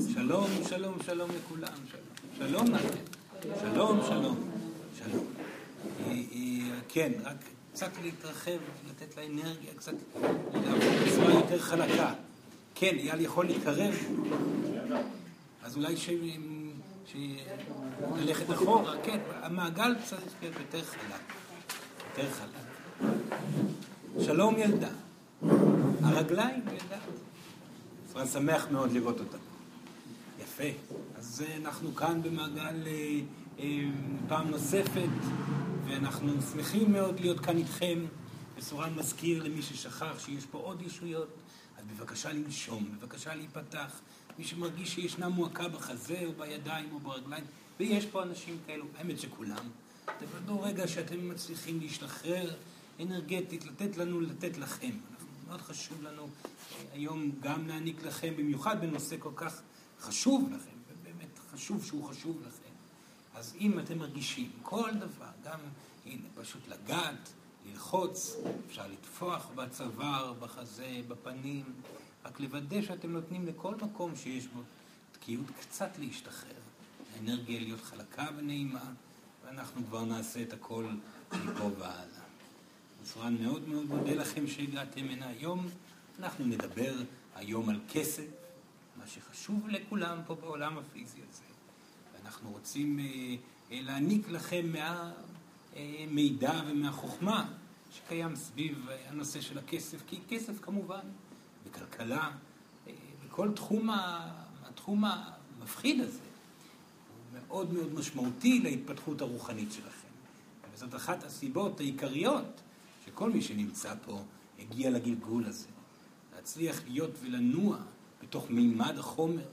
שלום, שלום, שלום לכולם, שלום. שלום לכם. שלום, שלום, שלום. כן, רק קצת להתרחב, לתת לאנרגיה קצת לעבוד בצורה יותר חלקה. כן, אייל יכול להתקרב, אז אולי ש... ללכת אחורה, כן, המעגל צריך להיות יותר חלק. יותר חלק. שלום ילדה. הרגליים, ילדה. אני שמח מאוד לראות אותה. יפה. אז אנחנו כאן במעגל אה, אה, פעם נוספת, ואנחנו שמחים מאוד להיות כאן איתכם. וסורן מזכיר למי ששכח שיש פה עוד ישויות, אז בבקשה לנשום, בבקשה להיפתח. מי שמרגיש שישנה מועקה בחזה או בידיים או ברגליים, ויש פה אנשים כאלו, האמת שכולם. תוודאו רגע שאתם מצליחים להשתחרר אנרגטית, לתת לנו, לתת לכם. מאוד חשוב לנו אה, היום גם להעניק לכם, במיוחד בנושא כל כך חשוב לכם, ובאמת חשוב שהוא חשוב לכם. אז אם אתם מרגישים כל דבר, גם, הנה, פשוט לגעת, ללחוץ, אפשר לטפוח בצוואר, בחזה, בפנים, רק לוודא שאתם נותנים לכל מקום שיש בו תקיעות קצת להשתחרר, האנרגיה להיות חלקה ונעימה, ואנחנו כבר נעשה את הכל מפה והלאה. אז רן מאוד מאוד מודה לכם שהגעתם הנה היום. אנחנו נדבר היום על כסף, מה שחשוב לכולם פה בעולם הפיזי הזה. ואנחנו רוצים אה, אה, להעניק לכם מהמידע אה, ומהחוכמה שקיים סביב הנושא של הכסף, כי כסף כמובן, בכלכלה, בכל תחום, התחום המפחיד הזה, הוא מאוד מאוד משמעותי להתפתחות הרוחנית שלכם. וזאת אחת הסיבות העיקריות שכל מי שנמצא פה הגיע לגלגול הזה. להצליח להיות ולנוע בתוך מימד החומר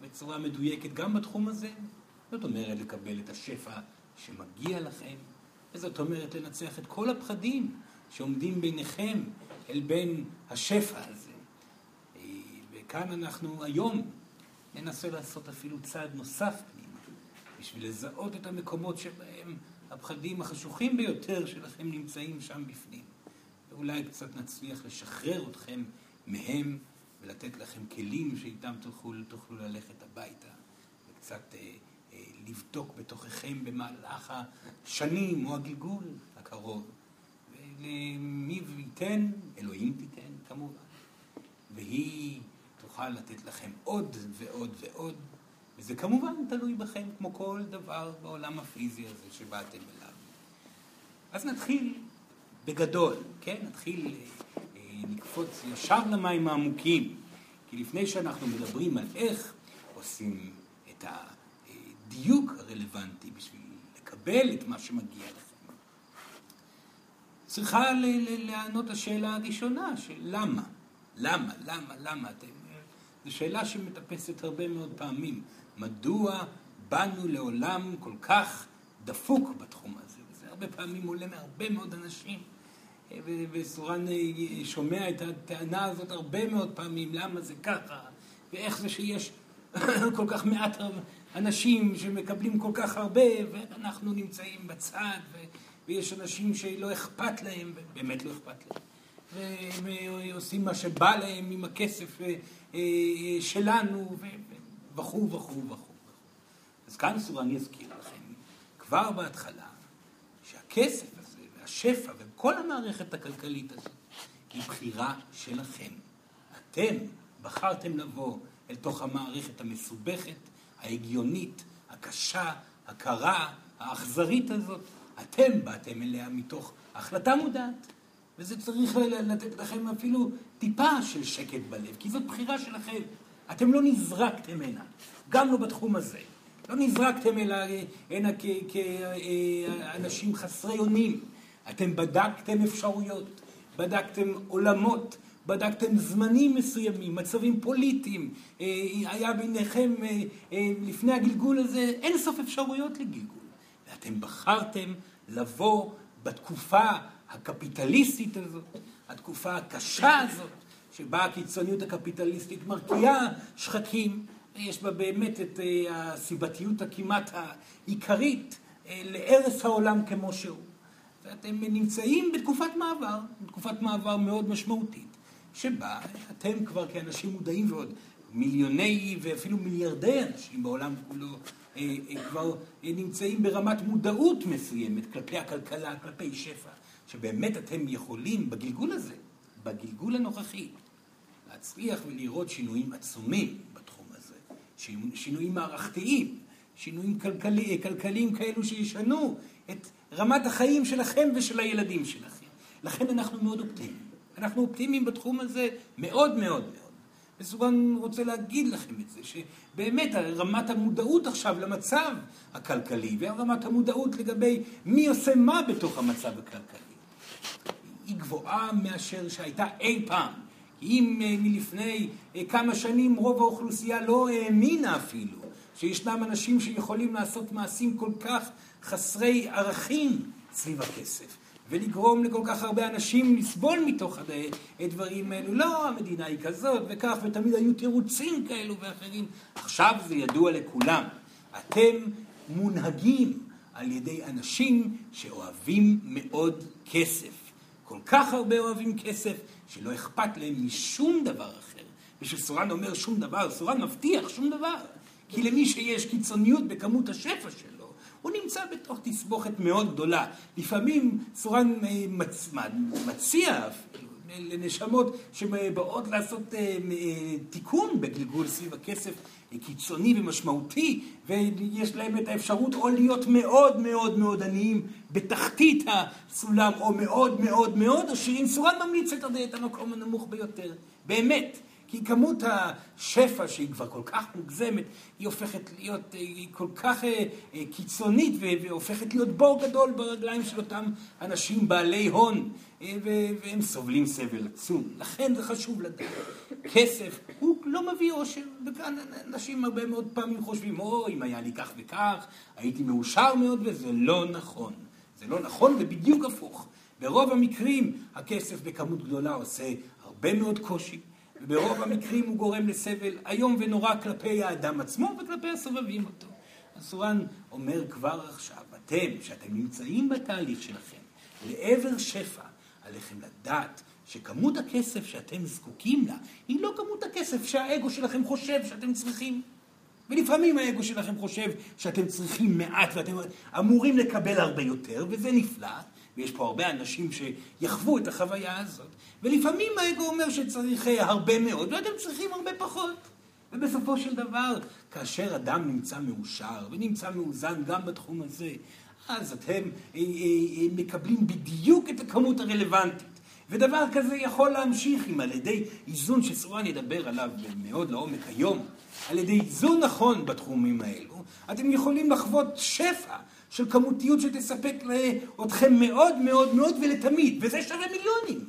בצורה מדויקת גם בתחום הזה. זאת אומרת לקבל את השפע שמגיע לכם, וזאת אומרת לנצח את כל הפחדים שעומדים ביניכם אל בין השפע הזה. וכאן אנחנו היום ננסה לעשות אפילו צעד נוסף פנימה, בשביל לזהות את המקומות שבהם הפחדים החשוכים ביותר שלכם נמצאים שם בפנים. ואולי קצת נצליח לשחרר אתכם מהם ולתת לכם כלים שאיתם תוכלו, תוכלו ללכת הביתה וקצת אה, אה, לבדוק בתוככם במהלך השנים או הגלגול הקרוב. ולמי ייתן, אלוהים תיתן כמובן, והיא תוכל לתת לכם עוד ועוד ועוד, וזה כמובן תלוי בכם כמו כל דבר בעולם הפיזי הזה שבאתם אליו. אז נתחיל בגדול, כן? נתחיל אה, נקפוץ ישר למים העמוקים, כי לפני שאנחנו מדברים על איך עושים את הדיוק הרלוונטי בשביל לקבל את מה שמגיע לכם, צריכה לענות השאלה הראשונה של למה, למה, למה, למה אתם... זו שאלה שמטפסת הרבה מאוד פעמים. מדוע באנו לעולם כל כך דפוק בתחום הזה? וזה הרבה פעמים עולה מהרבה מאוד אנשים. וסורן שומע את הטענה הזאת הרבה מאוד פעמים, למה זה ככה, ואיך זה שיש כל כך מעט אנשים שמקבלים כל כך הרבה, ואנחנו נמצאים בצד, ויש אנשים שלא אכפת להם, באמת לא אכפת להם. והם עושים מה שבא להם עם הכסף אה, אה, שלנו, וכו' וכו' וכו'. אז כאן סורן יזכיר לכם, כבר בהתחלה, שהכסף הזה, והשפע, וכל המערכת הכלכלית הזאת, היא בחירה שלכם. אתם בחרתם לבוא אל תוך המערכת המסובכת, ההגיונית, הקשה, הקרה, האכזרית הזאת. אתם באתם אליה מתוך החלטה מודעת. וזה צריך לתת לכם אפילו טיפה של שקט בלב, כי זאת בחירה שלכם. אתם לא נזרקתם הנה, גם לא בתחום הזה. לא נזרקתם הנה כאנשים חסרי אונים. אתם בדקתם אפשרויות, בדקתם עולמות, בדקתם זמנים מסוימים, מצבים פוליטיים. אה, היה ביניכם אה, אה, לפני הגלגול הזה אין סוף אפשרויות לגלגול. ואתם בחרתם לבוא בתקופה הקפיטליסטית הזאת, התקופה הקשה הזאת, שבה הקיצוניות הקפיטליסטית מרקיעה שחקים, יש בה באמת את הסיבתיות הכמעט העיקרית להרס העולם כמו שהוא. ואתם נמצאים בתקופת מעבר, בתקופת מעבר מאוד משמעותית, שבה אתם כבר כאנשים מודעים ועוד מיליוני ואפילו מיליארדי אנשים בעולם כולו אה, אה, כבר אה, נמצאים ברמת מודעות מסוימת כלפי הכלכלה, כלפי שפע, שבאמת אתם יכולים בגלגול הזה, בגלגול הנוכחי, להצליח ולראות שינויים עצומים בתחום הזה, שינויים מערכתיים, שינויים כלכלי, כלכליים כאלו שישנו את רמת החיים שלכם ושל הילדים שלכם. לכן אנחנו מאוד אופטימיים. אנחנו אופטימיים בתחום הזה מאוד מאוד מאוד. וסוגן רוצה להגיד לכם את זה, שבאמת רמת המודעות עכשיו למצב הכלכלי ורמת המודעות לגבי מי עושה מה בתוך המצב הכלכלי היא גבוהה מאשר שהייתה אי פעם. אם אה, מלפני אה, כמה שנים רוב האוכלוסייה לא האמינה אפילו שישנם אנשים שיכולים לעשות מעשים כל כך חסרי ערכים סביב הכסף. ולגרום לכל כך הרבה אנשים לסבול מתוך הדברים האלו. לא, המדינה היא כזאת וכך, ותמיד היו תירוצים כאלו ואחרים. עכשיו זה ידוע לכולם. אתם מונהגים על ידי אנשים שאוהבים מאוד כסף. כל כך הרבה אוהבים כסף, שלא אכפת להם משום דבר אחר. ושסורן אומר שום דבר, סורן מבטיח שום דבר. כי למי שיש קיצוניות בכמות השפע שלו, הוא נמצא בתוך תסבוכת מאוד גדולה. לפעמים סורן אה, מצ... מציע לנשמות שבאות לעשות אה, אה, תיקון בגלגול סביב הכסף קיצוני ומשמעותי, ויש להם את האפשרות או להיות מאוד מאוד מאוד עניים בתחתית הסולם, או מאוד מאוד מאוד עשירים. סורן ממליץ את המקום הנמוך ביותר. באמת. כי כמות השפע שהיא כבר כל כך מוגזמת, היא הופכת להיות, היא כל כך אה, אה, קיצונית והופכת להיות בור גדול ברגליים של אותם אנשים בעלי הון, אה, והם סובלים סבל עצום. לכן זה חשוב לדעת. כסף הוא לא מביא אושר, וכאן אנשים הרבה מאוד פעמים חושבים, או, אם היה לי כך וכך, הייתי מאושר מאוד, וזה לא נכון. זה לא נכון, זה בדיוק הפוך. ברוב המקרים הכסף בכמות גדולה עושה הרבה מאוד קושי. וברוב המקרים הוא גורם לסבל איום ונורא כלפי האדם עצמו וכלפי הסובבים אותו. הסורן אומר כבר עכשיו, אתם, שאתם נמצאים בתהליך שלכם, לעבר שפע, עליכם לדעת שכמות הכסף שאתם זקוקים לה, היא לא כמות הכסף שהאגו שלכם חושב שאתם צריכים. ולפעמים האגו שלכם חושב שאתם צריכים מעט ואתם אמורים לקבל הרבה יותר, וזה נפלא, ויש פה הרבה אנשים שיחוו את החוויה הזאת. ולפעמים האגו אומר שצריך אה, הרבה מאוד, ואתם צריכים הרבה פחות. ובסופו של דבר, כאשר אדם נמצא מאושר ונמצא מאוזן גם בתחום הזה, אז אתם אה, אה, מקבלים בדיוק את הכמות הרלוונטית. ודבר כזה יכול להמשיך אם על ידי איזון שסורן ידבר עליו מאוד לעומק היום, על ידי איזון נכון בתחומים האלו, אתם יכולים לחוות שפע של כמותיות שתספק אתכם מאוד מאוד מאוד ולתמיד, וזה שווה מיליונים.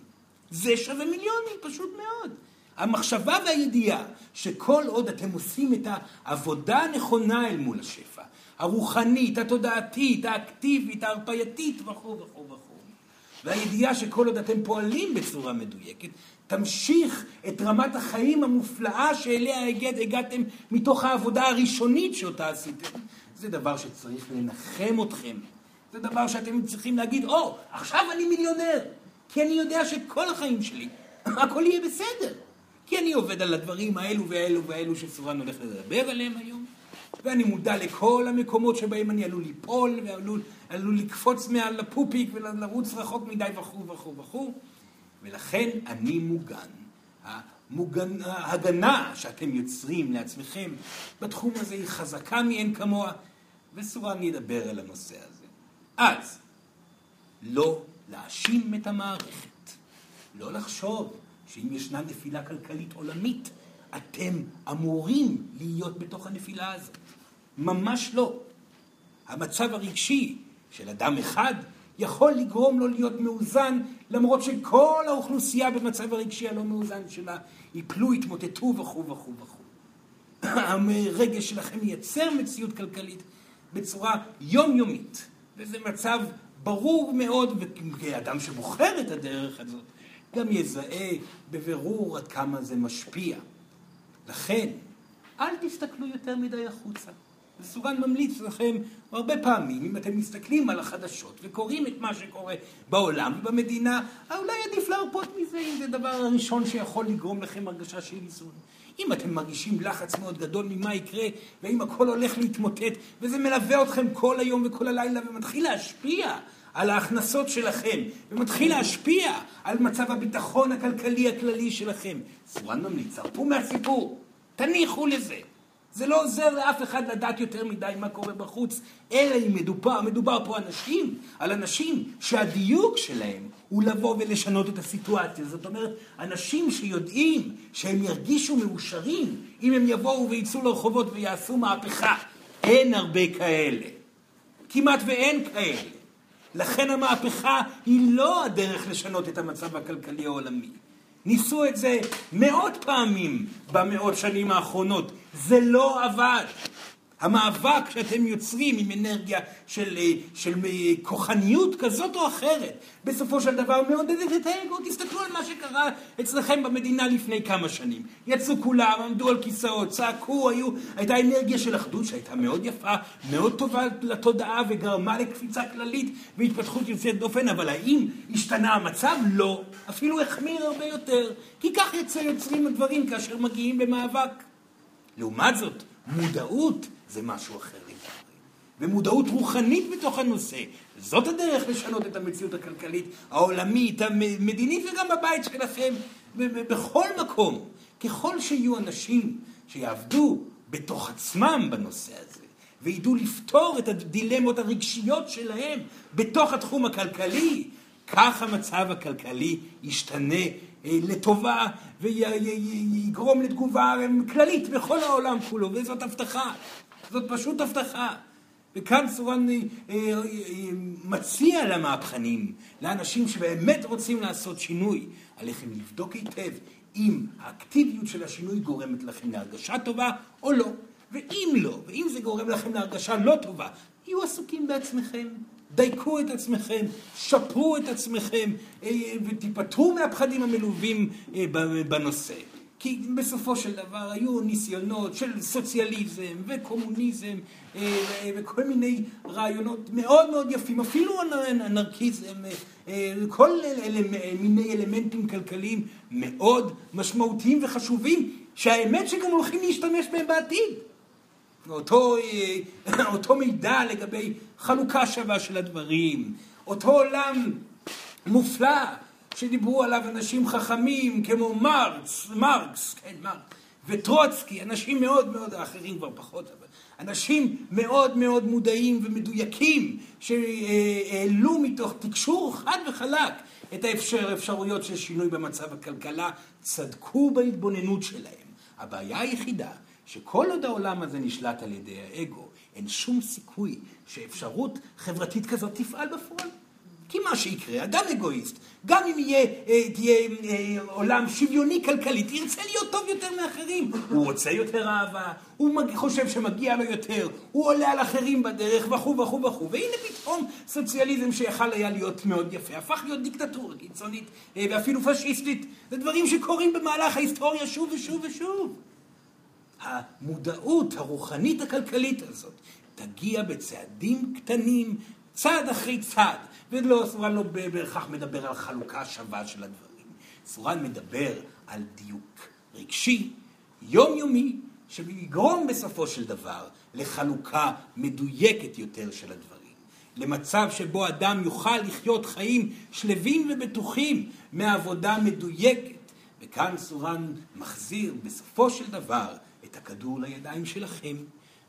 זה שווה מיליונים, פשוט מאוד. המחשבה והידיעה שכל עוד אתם עושים את העבודה הנכונה אל מול השפע, הרוחנית, התודעתית, האקטיבית, ההרפייתית וכו' וכו' וכו', והידיעה שכל עוד אתם פועלים בצורה מדויקת, תמשיך את רמת החיים המופלאה שאליה הגעתם מתוך העבודה הראשונית שאותה עשיתם. זה דבר שצריך לנחם אתכם. זה דבר שאתם צריכים להגיד, או, oh, עכשיו אני מיליונר. כי אני יודע שכל החיים שלי, הכל יהיה בסדר. כי אני עובד על הדברים האלו והאלו והאלו שסורן הולך לדבר עליהם היום, ואני מודע לכל המקומות שבהם אני עלול ליפול, ועלול לקפוץ מעל הפופיק ולרוץ רחוק מדי וכו' וכו' וכו', ולכן אני מוגן. המוגן, ההגנה שאתם יוצרים לעצמכם בתחום הזה היא חזקה מאין כמוה, וסורן ידבר על הנושא הזה. אז, לא להאשים את המערכת. לא לחשוב שאם ישנה נפילה כלכלית עולמית, אתם אמורים להיות בתוך הנפילה הזאת. ממש לא. המצב הרגשי של אדם אחד יכול לגרום לו להיות מאוזן, למרות שכל האוכלוסייה במצב הרגשי הלא מאוזן שלה יפלו, יתמוטטו וכו' וכו' וכו'. הרגש שלכם מייצר מציאות כלכלית בצורה יומיומית, וזה מצב ברור מאוד, וכאדם שבוחר את הדרך הזאת, גם יזהה בבירור עד כמה זה משפיע. לכן, אל תסתכלו יותר מדי החוצה. וסוגן ממליץ לכם הרבה פעמים, אם אתם מסתכלים על החדשות וקוראים את מה שקורה בעולם ובמדינה, אולי עדיף להרפות מזה אם זה הדבר הראשון שיכול לגרום לכם הרגשה של איזון. אם אתם מרגישים לחץ מאוד גדול ממה יקרה, ואם הכל הולך להתמוטט, וזה מלווה אתכם כל היום וכל הלילה, ומתחיל להשפיע על ההכנסות שלכם, ומתחיל להשפיע על מצב הביטחון הכלכלי הכללי שלכם. סורן ממליץ, הרפו מהסיפור, תניחו לזה. זה לא עוזר לאף אחד לדעת יותר מדי מה קורה בחוץ, אלא אם מדובר, מדובר פה אנשים, על אנשים שהדיוק שלהם הוא לבוא ולשנות את הסיטואציה. זאת אומרת, אנשים שיודעים שהם ירגישו מאושרים אם הם יבואו ויצאו לרחובות ויעשו מהפכה. אין הרבה כאלה. כמעט ואין כאלה. לכן המהפכה היא לא הדרך לשנות את המצב הכלכלי העולמי. ניסו את זה מאות פעמים במאות שנים האחרונות. זה לא עבד. המאבק שאתם יוצרים עם אנרגיה של, אה, של אה, כוחניות כזאת או אחרת, בסופו של דבר מעודדת את האגו. תסתכלו על מה שקרה אצלכם במדינה לפני כמה שנים. יצאו כולם, עמדו על כיסאות, צעקו, היו, הייתה אנרגיה של אחדות שהייתה מאוד יפה, מאוד טובה לתודעה וגרמה לקפיצה כללית והתפתחות יוצאת דופן, אבל האם השתנה המצב? לא. אפילו החמיר הרבה יותר. כי כך יוצרים הדברים כאשר מגיעים במאבק. לעומת זאת, מודעות זה משהו אחר לגמרי. ומודעות רוחנית בתוך הנושא. זאת הדרך לשנות את המציאות הכלכלית, העולמית, המדינית וגם בבית שלכם, בכל מקום. ככל שיהיו אנשים שיעבדו בתוך עצמם בנושא הזה, וידעו לפתור את הדילמות הרגשיות שלהם בתוך התחום הכלכלי, כך המצב הכלכלי ישתנה אה, לטובה ויגרום לתגובה כללית בכל העולם כולו, וזאת הבטחה. זאת פשוט הבטחה. וכאן סורן אה, אה, מציע למהפכנים, לאנשים שבאמת רוצים לעשות שינוי, עליכם לבדוק היטב אם האקטיביות של השינוי גורמת לכם להרגשה טובה או לא. ואם לא, ואם זה גורם לכם להרגשה לא טובה, תהיו עסוקים בעצמכם. דייקו את עצמכם, שפרו את עצמכם אה, ותיפטרו מהפחדים המלווים אה, בנושא. כי בסופו של דבר היו ניסיונות של סוציאליזם וקומוניזם אה, וכל מיני רעיונות מאוד מאוד יפים, אפילו אנרכיזם, כל מיני אלמנטים כלכליים מאוד משמעותיים וחשובים, שהאמת שגם הולכים להשתמש בהם בעתיד. אותו, אותו מידע לגבי חלוקה שווה של הדברים, אותו עולם מופלא שדיברו עליו אנשים חכמים כמו מרקס, מרקס, כן, מרקס, וטרוצקי, אנשים מאוד מאוד, האחרים כבר פחות, אבל אנשים מאוד מאוד מודעים ומדויקים שהעלו מתוך תקשור חד וחלק את האפשר, האפשרויות של שינוי במצב הכלכלה, צדקו בהתבוננות שלהם. הבעיה היחידה שכל עוד העולם הזה נשלט על ידי האגו, אין שום סיכוי שאפשרות חברתית כזאת תפעל בפועל. כי מה שיקרה, אדם אגואיסט, גם אם יהיה, אה, תהיה אה, עולם שוויוני כלכלית, ירצה להיות טוב יותר מאחרים. הוא רוצה יותר אהבה, הוא חושב שמגיע לו יותר, הוא עולה על אחרים בדרך וכו' וכו' וכו'. והנה פתאום סוציאליזם שיכל היה להיות מאוד יפה, הפך להיות דיקטטורה קיצונית אה, ואפילו פשיסטית. זה דברים שקורים במהלך ההיסטוריה שוב ושוב ושוב. המודעות הרוחנית הכלכלית הזאת תגיע בצעדים קטנים, צעד אחרי צעד, ולא, סורן לא בהכרח מדבר על חלוקה שווה של הדברים. סורן מדבר על דיוק רגשי, יומיומי, שיגרום בסופו של דבר לחלוקה מדויקת יותר של הדברים. למצב שבו אדם יוכל לחיות חיים שלווים ובטוחים מעבודה מדויקת. וכאן סורן מחזיר בסופו של דבר את הכדור לידיים שלכם,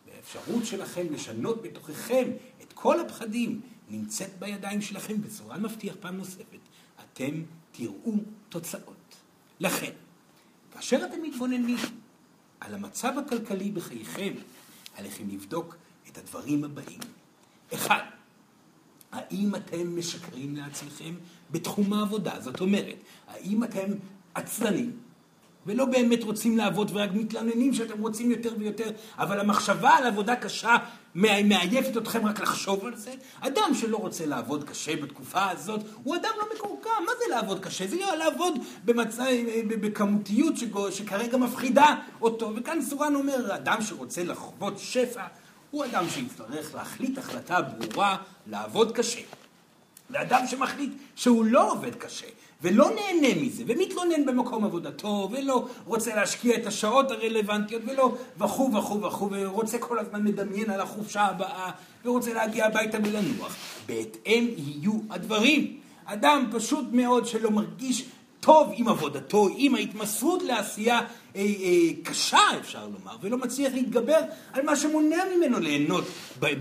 והאפשרות שלכם לשנות בתוככם את כל הפחדים נמצאת בידיים שלכם, בצורה מבטיח פעם נוספת, אתם תראו תוצאות. לכן, כאשר אתם מתבוננים על המצב הכלכלי בחייכם, עליכם לבדוק את הדברים הבאים. אחד, האם אתם משקרים לעצמכם בתחום העבודה? זאת אומרת, האם אתם עצלנים, ולא באמת רוצים לעבוד ורק מתלוננים שאתם רוצים יותר ויותר, אבל המחשבה על עבודה קשה מעייפת אתכם רק לחשוב על זה. אדם שלא רוצה לעבוד קשה בתקופה הזאת, הוא אדם לא מקורקע. מה זה לעבוד קשה? זה לעבוד במצע, בכמותיות שכרגע מפחידה אותו. וכאן סורן אומר, אדם שרוצה לחוות שפע, הוא אדם שיצטרך להחליט החלטה ברורה לעבוד קשה. לאדם שמחליט שהוא לא עובד קשה, ולא נהנה מזה, ומתלונן במקום עבודתו, ולא רוצה להשקיע את השעות הרלוונטיות, ולא וכו' וכו' וכו', ורוצה כל הזמן לדמיין על החופשה הבאה, ורוצה להגיע הביתה ולנוח. בהתאם יהיו הדברים. אדם פשוט מאוד שלא מרגיש טוב עם עבודתו, עם ההתמסרות לעשייה אה, אה, קשה, אפשר לומר, ולא מצליח להתגבר על מה שמונע ממנו ליהנות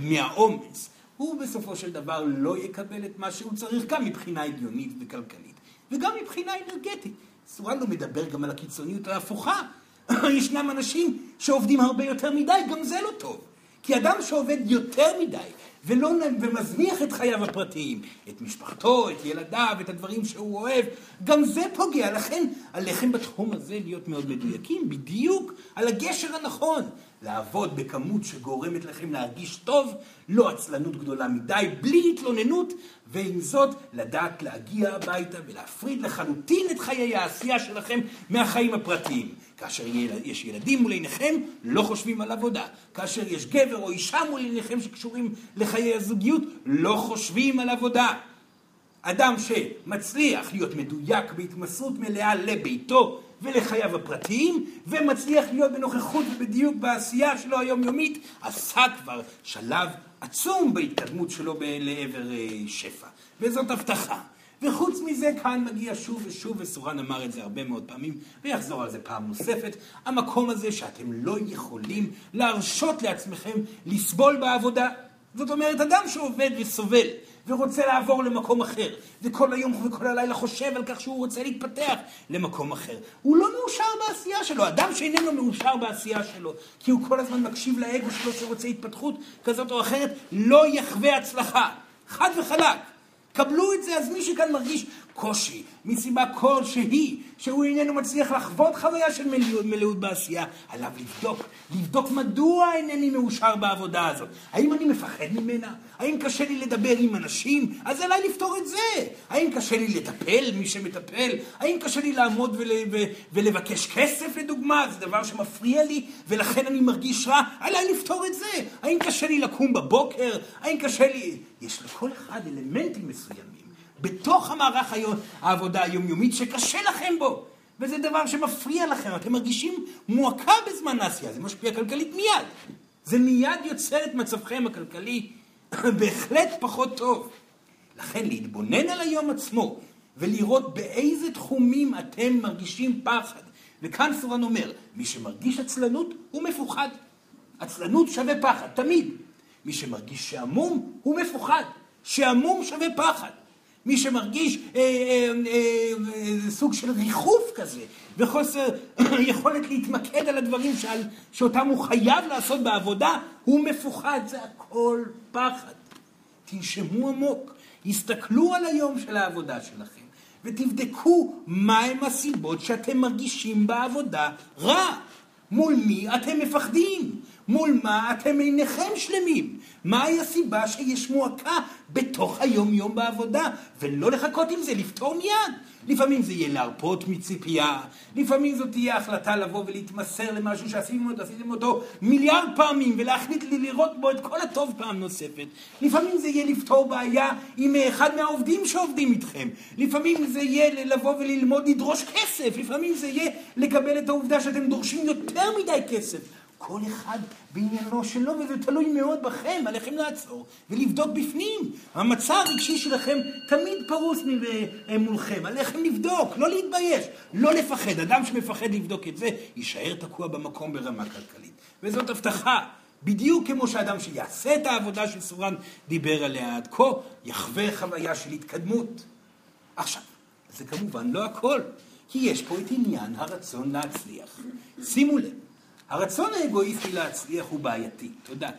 מהעומס. הוא בסופו של דבר לא יקבל את מה שהוא צריך, גם מבחינה הגיונית וכלכלית, וגם מבחינה אנרגטית. סורן לא מדבר גם על הקיצוניות ההפוכה. ישנם אנשים שעובדים הרבה יותר מדי, גם זה לא טוב. כי אדם שעובד יותר מדי, ולא, ומזניח את חייו הפרטיים, את משפחתו, את ילדיו, את הדברים שהוא אוהב, גם זה פוגע. לכן עליכם בתחום הזה להיות מאוד מדויקים, בדיוק על הגשר הנכון. לעבוד בכמות שגורמת לכם להרגיש טוב, לא עצלנות גדולה מדי, בלי התלוננות, ועם זאת לדעת להגיע הביתה ולהפריד לחלוטין את חיי העשייה שלכם מהחיים הפרטיים. כאשר יש ילדים מול עיניכם, לא חושבים על עבודה. כאשר יש גבר או אישה מול עיניכם שקשורים לחיי הזוגיות, לא חושבים על עבודה. אדם שמצליח להיות מדויק בהתמסרות מלאה לביתו ולחייו הפרטיים, ומצליח להיות בנוכחות ובדיוק בעשייה שלו היומיומית, עשה כבר שלב עצום בהתקדמות שלו לעבר אה, שפע. וזאת הבטחה. וחוץ מזה, כאן מגיע שוב ושוב, וסורן אמר את זה הרבה מאוד פעמים, ויחזור על זה פעם נוספת, המקום הזה שאתם לא יכולים להרשות לעצמכם לסבול בעבודה. זאת אומרת, אדם שעובד וסובל, ורוצה לעבור למקום אחר, וכל היום וכל הלילה חושב על כך שהוא רוצה להתפתח למקום אחר. הוא לא מאושר בעשייה שלו, אדם שאיננו מאושר בעשייה שלו, כי הוא כל הזמן מקשיב לאגו שלו שרוצה התפתחות כזאת או אחרת, לא יחווה הצלחה. חד וחלק. קבלו את זה, אז מי שכאן מרגיש קושי, מסיבה כלשהי, שהוא איננו מצליח לחוות חוויה של מלאות, מלאות בעשייה, עליו לבדוק, לבדוק מדוע אינני מאושר בעבודה הזאת. האם אני מפחד ממנה? האם קשה לי לדבר עם אנשים? אז עליי לפתור את זה. האם קשה לי לטפל, מי שמטפל? האם קשה לי לעמוד ול, ו, ולבקש כסף, לדוגמה? זה דבר שמפריע לי, ולכן אני מרגיש רע? עליי לפתור את זה. האם קשה לי לקום בבוקר? האם קשה לי... יש לכל אחד אלמנטים מסוימים. בתוך המערך העבודה היומיומית שקשה לכם בו. וזה דבר שמפריע לכם, אתם מרגישים מועקה בזמן העשייה, זה משפיע כלכלית מיד. זה מיד יוצר את מצבכם הכלכלי בהחלט פחות טוב. לכן להתבונן על היום עצמו ולראות באיזה תחומים אתם מרגישים פחד. וכאן סורן אומר, מי שמרגיש עצלנות הוא מפוחד. עצלנות שווה פחד, תמיד. מי שמרגיש שעמום הוא מפוחד. שעמום שווה פחד. מי שמרגיש אה, אה, אה, אה, סוג של ריחוף כזה, וחוסר יכולת להתמקד על הדברים שעל, שאותם הוא חייב לעשות בעבודה, הוא מפוחד, זה הכל פחד. תנשמו עמוק, הסתכלו על היום של העבודה שלכם, ותבדקו מהם הסיבות שאתם מרגישים בעבודה רע. מול מי אתם מפחדים? מול מה אתם אינכם שלמים? מהי הסיבה שיש מועקה בתוך היום-יום בעבודה? ולא לחכות עם זה, לפתור מיד. לפעמים זה יהיה להרפות מציפייה, לפעמים זאת תהיה החלטה לבוא ולהתמסר למשהו שעשיתם אותו, עשיתם אותו מיליארד פעמים, ולהחליט לי לראות בו את כל הטוב פעם נוספת. לפעמים זה יהיה לפתור בעיה עם אחד מהעובדים שעובדים איתכם. לפעמים זה יהיה לבוא וללמוד לדרוש כסף, לפעמים זה יהיה לקבל את העובדה שאתם דורשים יותר מדי כסף. כל אחד בעניינו שלו, וזה תלוי מאוד בכם, עליכם לעצור ולבדוק בפנים. המצב הרגשי שלכם תמיד פרוס מולכם, עליכם לבדוק, לא להתבייש, לא לפחד. אדם שמפחד לבדוק את זה, יישאר תקוע במקום ברמה כלכלית. וזאת הבטחה. בדיוק כמו שאדם שיעשה את העבודה שסורן דיבר עליה עד כה, יחווה חוויה של התקדמות. עכשיו, זה כמובן לא הכל, כי יש פה את עניין הרצון להצליח. שימו לב, הרצון האגואיסטי להצליח הוא בעייתי, תודה.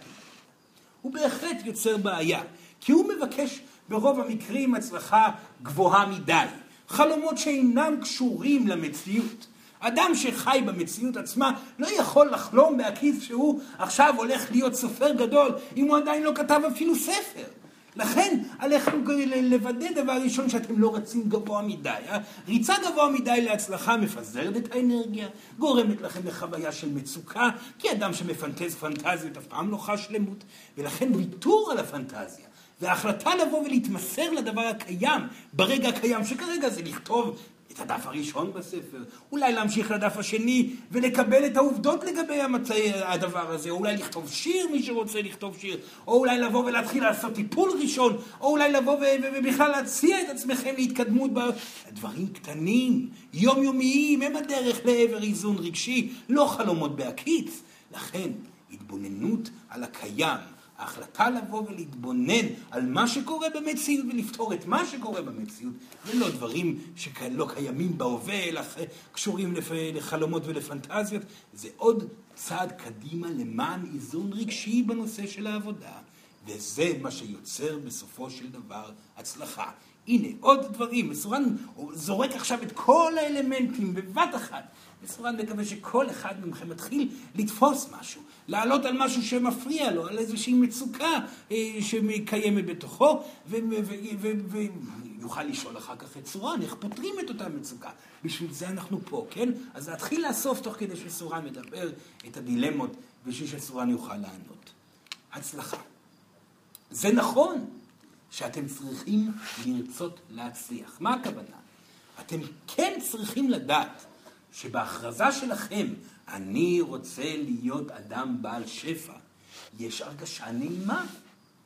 הוא בהחלט יוצר בעיה, כי הוא מבקש ברוב המקרים הצלחה גבוהה מדי, חלומות שאינם קשורים למציאות. אדם שחי במציאות עצמה לא יכול לחלום בהכיס שהוא עכשיו הולך להיות סופר גדול אם הוא עדיין לא כתב אפילו ספר. לכן עליכם לוודא דבר ראשון שאתם לא רצים גבוה מדי. אה? ריצה גבוה מדי להצלחה מפזרת את האנרגיה, גורמת לכם לחוויה של מצוקה, כי אדם שמפנטז פנטזיות אף פעם לא חש שלמות, ולכן ויתור על הפנטזיה וההחלטה לבוא ולהתמסר לדבר הקיים, ברגע הקיים, שכרגע זה לכתוב את הדף הראשון בספר, אולי להמשיך לדף השני ולקבל את העובדות לגבי המצאי הדבר הזה, או אולי לכתוב שיר, מי שרוצה לכתוב שיר, או אולי לבוא ולהתחיל לעשות טיפול ראשון, או אולי לבוא ובכלל להציע את עצמכם להתקדמות בדברים קטנים, יומיומיים, הם הדרך לעבר איזון רגשי, לא חלומות בהקיץ. לכן, התבוננות על הקיים, ההחלטה לבוא ולהתבונן על מה שקורה במציאות ולפתור את מה שקורה במציאות, ולא דברים שלא קיימים בהווה, אלא קשורים לחלומות ולפנטזיות, זה עוד צעד קדימה למען איזון רגשי בנושא של העבודה, וזה מה שיוצר בסופו של דבר הצלחה. הנה, עוד דברים, מסורן זורק עכשיו את כל האלמנטים בבת אחת. מסורן מקווה שכל אחד מכם מתחיל לתפוס משהו, לעלות על משהו שמפריע לו, על איזושהי מצוקה אה, שקיימת בתוכו, ויוכל לשאול אחר כך את סורן, איך פותרים את אותה מצוקה. בשביל זה אנחנו פה, כן? אז להתחיל לאסוף תוך כדי שסורן מדבר את הדילמות, בשביל שסורן יוכל לענות. הצלחה. זה נכון שאתם צריכים לרצות להצליח. מה הכוונה? אתם כן צריכים לדעת שבהכרזה שלכם, אני רוצה להיות אדם בעל שפע, יש הרגשה נעימה.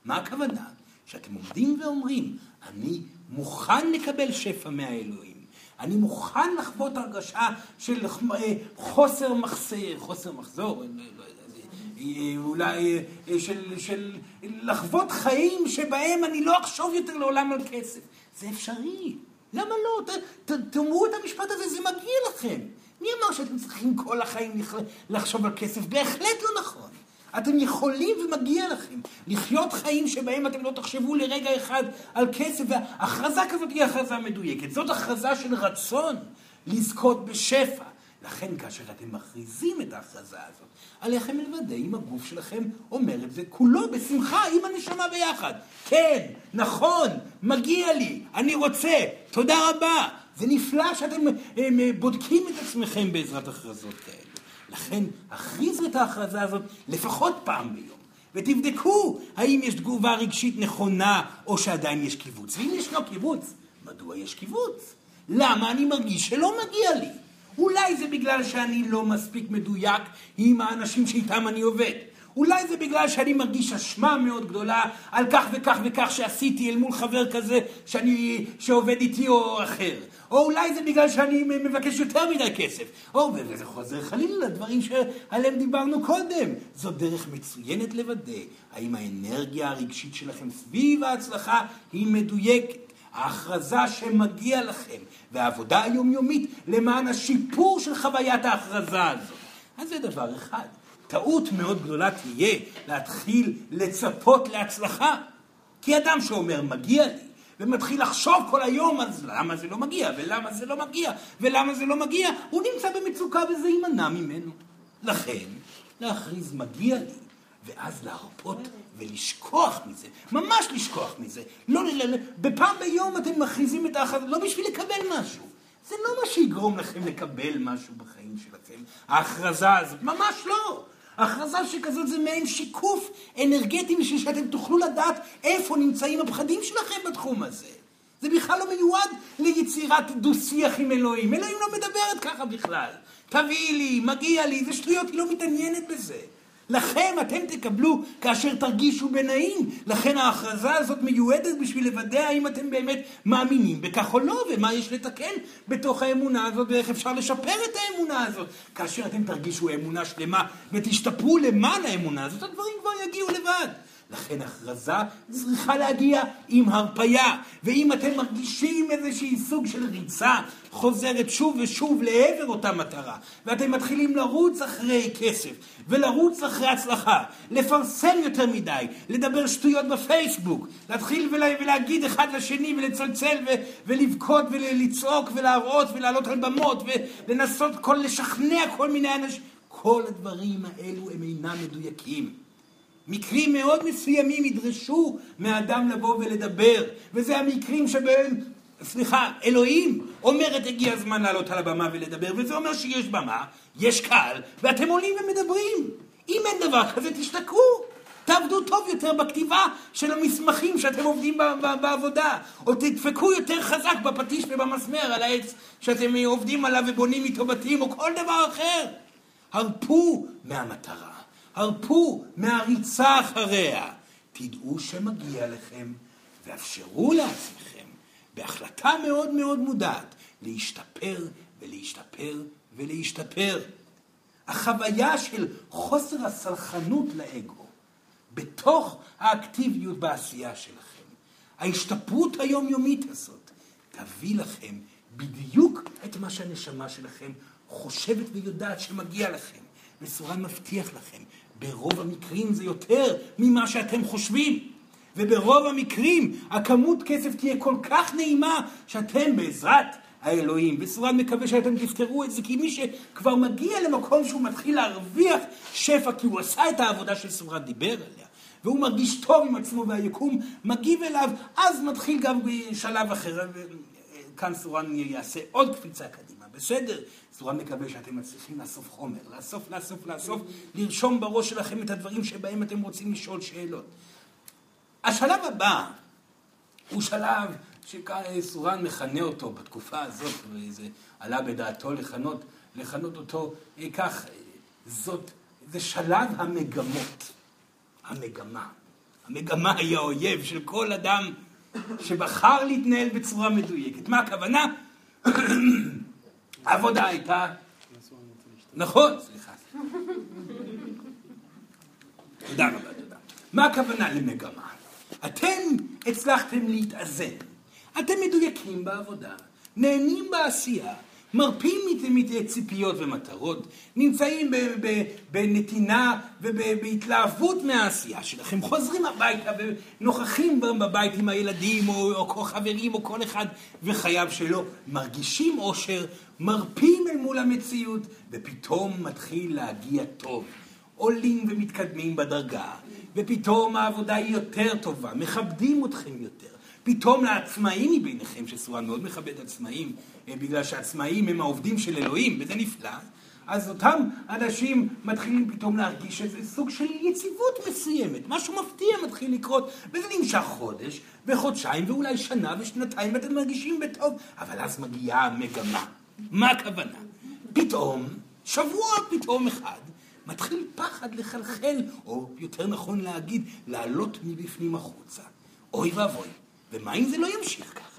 מה הכוונה? שאתם עומדים ואומרים, אני מוכן לקבל שפע מהאלוהים. אני מוכן לחוות הרגשה של אה, חוסר מחסר, חוסר מחזור, לא, לא אה, אולי אה, של, של לחוות חיים שבהם אני לא אחשוב יותר לעולם על כסף. זה אפשרי. למה לא? ת, ת, תאמרו את המשפט הזה, זה מגיע לכם. מי אמר שאתם צריכים כל החיים לחשוב על כסף? בהחלט לא נכון. אתם יכולים ומגיע לכם לחיות חיים שבהם אתם לא תחשבו לרגע אחד על כסף, והכרזה כזאת היא הכרזה מדויקת. זאת הכרזה של רצון לזכות בשפע. לכן כאשר אתם מכריזים את ההכרזה הזאת, עליכם לוודא אם הגוף שלכם אומר את זה כולו בשמחה עם הנשמה ביחד. כן, נכון, מגיע לי, אני רוצה, תודה רבה. זה נפלא שאתם אה, בודקים את עצמכם בעזרת הכרזות כאלה. לכן הכריזו את ההכרזה הזאת לפחות פעם ביום. ותבדקו האם יש תגובה רגשית נכונה או שעדיין יש קיבוץ. ואם ישנו קיבוץ, מדוע יש קיבוץ? למה אני מרגיש שלא מגיע לי? אולי זה בגלל שאני לא מספיק מדויק עם האנשים שאיתם אני עובד. אולי זה בגלל שאני מרגיש אשמה מאוד גדולה על כך וכך וכך שעשיתי אל מול חבר כזה שאני, שעובד איתי או אחר. או אולי זה בגלל שאני מבקש יותר מדי כסף. או, וזה חוזר חלילה לדברים שעליהם דיברנו קודם. זו דרך מצוינת לוודא האם האנרגיה הרגשית שלכם סביב ההצלחה היא מדויקת. ההכרזה שמגיע לכם, והעבודה היומיומית למען השיפור של חוויית ההכרזה הזאת. אז זה דבר אחד. טעות מאוד גדולה תהיה להתחיל לצפות להצלחה. כי אדם שאומר מגיע לי, ומתחיל לחשוב כל היום על למה זה לא מגיע, ולמה זה לא מגיע, ולמה זה לא מגיע, הוא נמצא במצוקה וזה יימנע ממנו. לכן, להכריז מגיע לי, ואז להרפות ולשכוח מזה, ממש לשכוח מזה. לא, לא, לא, בפעם ביום אתם מכריזים את ההכרזה, לא בשביל לקבל משהו. זה לא מה שיגרום לכם לקבל משהו בחיים שלכם, ההכרזה הזאת, ממש לא. הכרזה שכזאת זה מעין שיקוף אנרגטי בשביל שאתם תוכלו לדעת איפה נמצאים הפחדים שלכם בתחום הזה. זה בכלל לא מיועד ליצירת דו-שיח עם אלוהים. אלוהים לא מדברת ככה בכלל. תביאי לי, מגיע לי, זה שטויות, היא לא מתעניינת בזה. לכם אתם תקבלו כאשר תרגישו בנעים. לכן ההכרזה הזאת מיועדת בשביל לוודא האם אתם באמת מאמינים בכך או לא, ומה יש לתקן בתוך האמונה הזאת, ואיך אפשר לשפר את האמונה הזאת. כאשר אתם תרגישו אמונה שלמה ותשתפרו למען האמונה הזאת, הדברים כבר יגיעו לבד. לכן הכרזה צריכה להגיע עם הרפייה. ואם אתם מרגישים איזשהי סוג של ריצה חוזרת שוב ושוב לעבר אותה מטרה, ואתם מתחילים לרוץ אחרי כסף, ולרוץ אחרי הצלחה, לפרסם יותר מדי, לדבר שטויות בפייסבוק, להתחיל ולה, ולהגיד אחד לשני ולצלצל ו, ולבכות ולצעוק ולהראות ולעלות על במות ולנסות כל, לשכנע כל מיני אנשים, כל הדברים האלו הם אינם מדויקים. מקרים מאוד מסוימים ידרשו מאדם לבוא ולדבר, וזה המקרים שבהם, סליחה, אלוהים אומרת הגיע הזמן לעלות על הבמה ולדבר, וזה אומר שיש במה, יש קהל, ואתם עולים ומדברים. אם אין דבר כזה, תשתקעו. תעבדו טוב יותר בכתיבה של המסמכים שאתם עובדים בעבודה, או תדפקו יותר חזק בפטיש ובמסמר על העץ שאתם עובדים עליו ובונים איתו בתים, או כל דבר אחר. הרפו מהמטרה, הרפו מהריצה אחריה. תדעו שמגיע לכם, ואפשרו לעצמכם, בהחלטה מאוד מאוד מודעת, להשתפר ולהשתפר ולהשתפר. החוויה של חוסר הסלחנות לאגו בתוך האקטיביות בעשייה שלכם, ההשתפרות היומיומית הזאת, תביא לכם בדיוק את מה שהנשמה שלכם חושבת ויודעת שמגיע לכם. וסורן מבטיח לכם, ברוב המקרים זה יותר ממה שאתם חושבים. וברוב המקרים הכמות כסף תהיה כל כך נעימה שאתם בעזרת האלוהים. וסורן מקווה שאתם תפתרו את זה, כי מי שכבר מגיע למקום שהוא מתחיל להרוויח שפע, כי הוא עשה את העבודה שסורן דיבר עליה, והוא מרגיש טוב עם עצמו והיקום מגיב אליו, אז מתחיל גם בשלב אחר. כאן סורן יעשה עוד קפיצה קדימה, בסדר? סורן מקווה שאתם מצליחים לאסוף חומר, לאסוף, לאסוף, לאסוף, לרשום בראש שלכם את הדברים שבהם אתם רוצים לשאול שאלות. השלב הבא הוא שלב שסורן מכנה אותו בתקופה הזאת, וזה עלה בדעתו לכנות, לכנות אותו אה, כך, זאת, זה שלב המגמות, המגמה. המגמה היא האויב של כל אדם שבחר להתנהל בצורה מדויקת. מה הכוונה? העבודה הייתה... נכון, סליחה. תודה רבה, תודה. מה הכוונה למגמה? אתם הצלחתם להתאזן. אתם מדויקים בעבודה, נהנים בעשייה, מרפים מציפיות ומטרות, נמצאים בנתינה ובהתלהבות מהעשייה שלכם, חוזרים הביתה ונוכחים בבית עם הילדים או, או חברים או כל אחד וחייו שלו, מרגישים אושר, מרפים אל מול המציאות ופתאום מתחיל להגיע טוב. עולים ומתקדמים בדרגה, ופתאום העבודה היא יותר טובה, מכבדים אתכם יותר. פתאום לעצמאים מביניכם, שסורן מאוד מכבד עצמאים, בגלל שעצמאים הם העובדים של אלוהים, וזה נפלא, אז אותם אנשים מתחילים פתאום להרגיש איזה סוג של יציבות מסוימת, משהו מפתיע מתחיל לקרות, וזה נמשך חודש, וחודשיים, ואולי שנה ושנתיים, ואתם מרגישים בטוב, אבל אז מגיעה המגמה. מה הכוונה? פתאום, שבוע פתאום אחד, מתחיל פחד לחלחל, או יותר נכון להגיד, לעלות מבפנים החוצה. אוי ואבוי, ומה אם זה לא ימשיך ככה?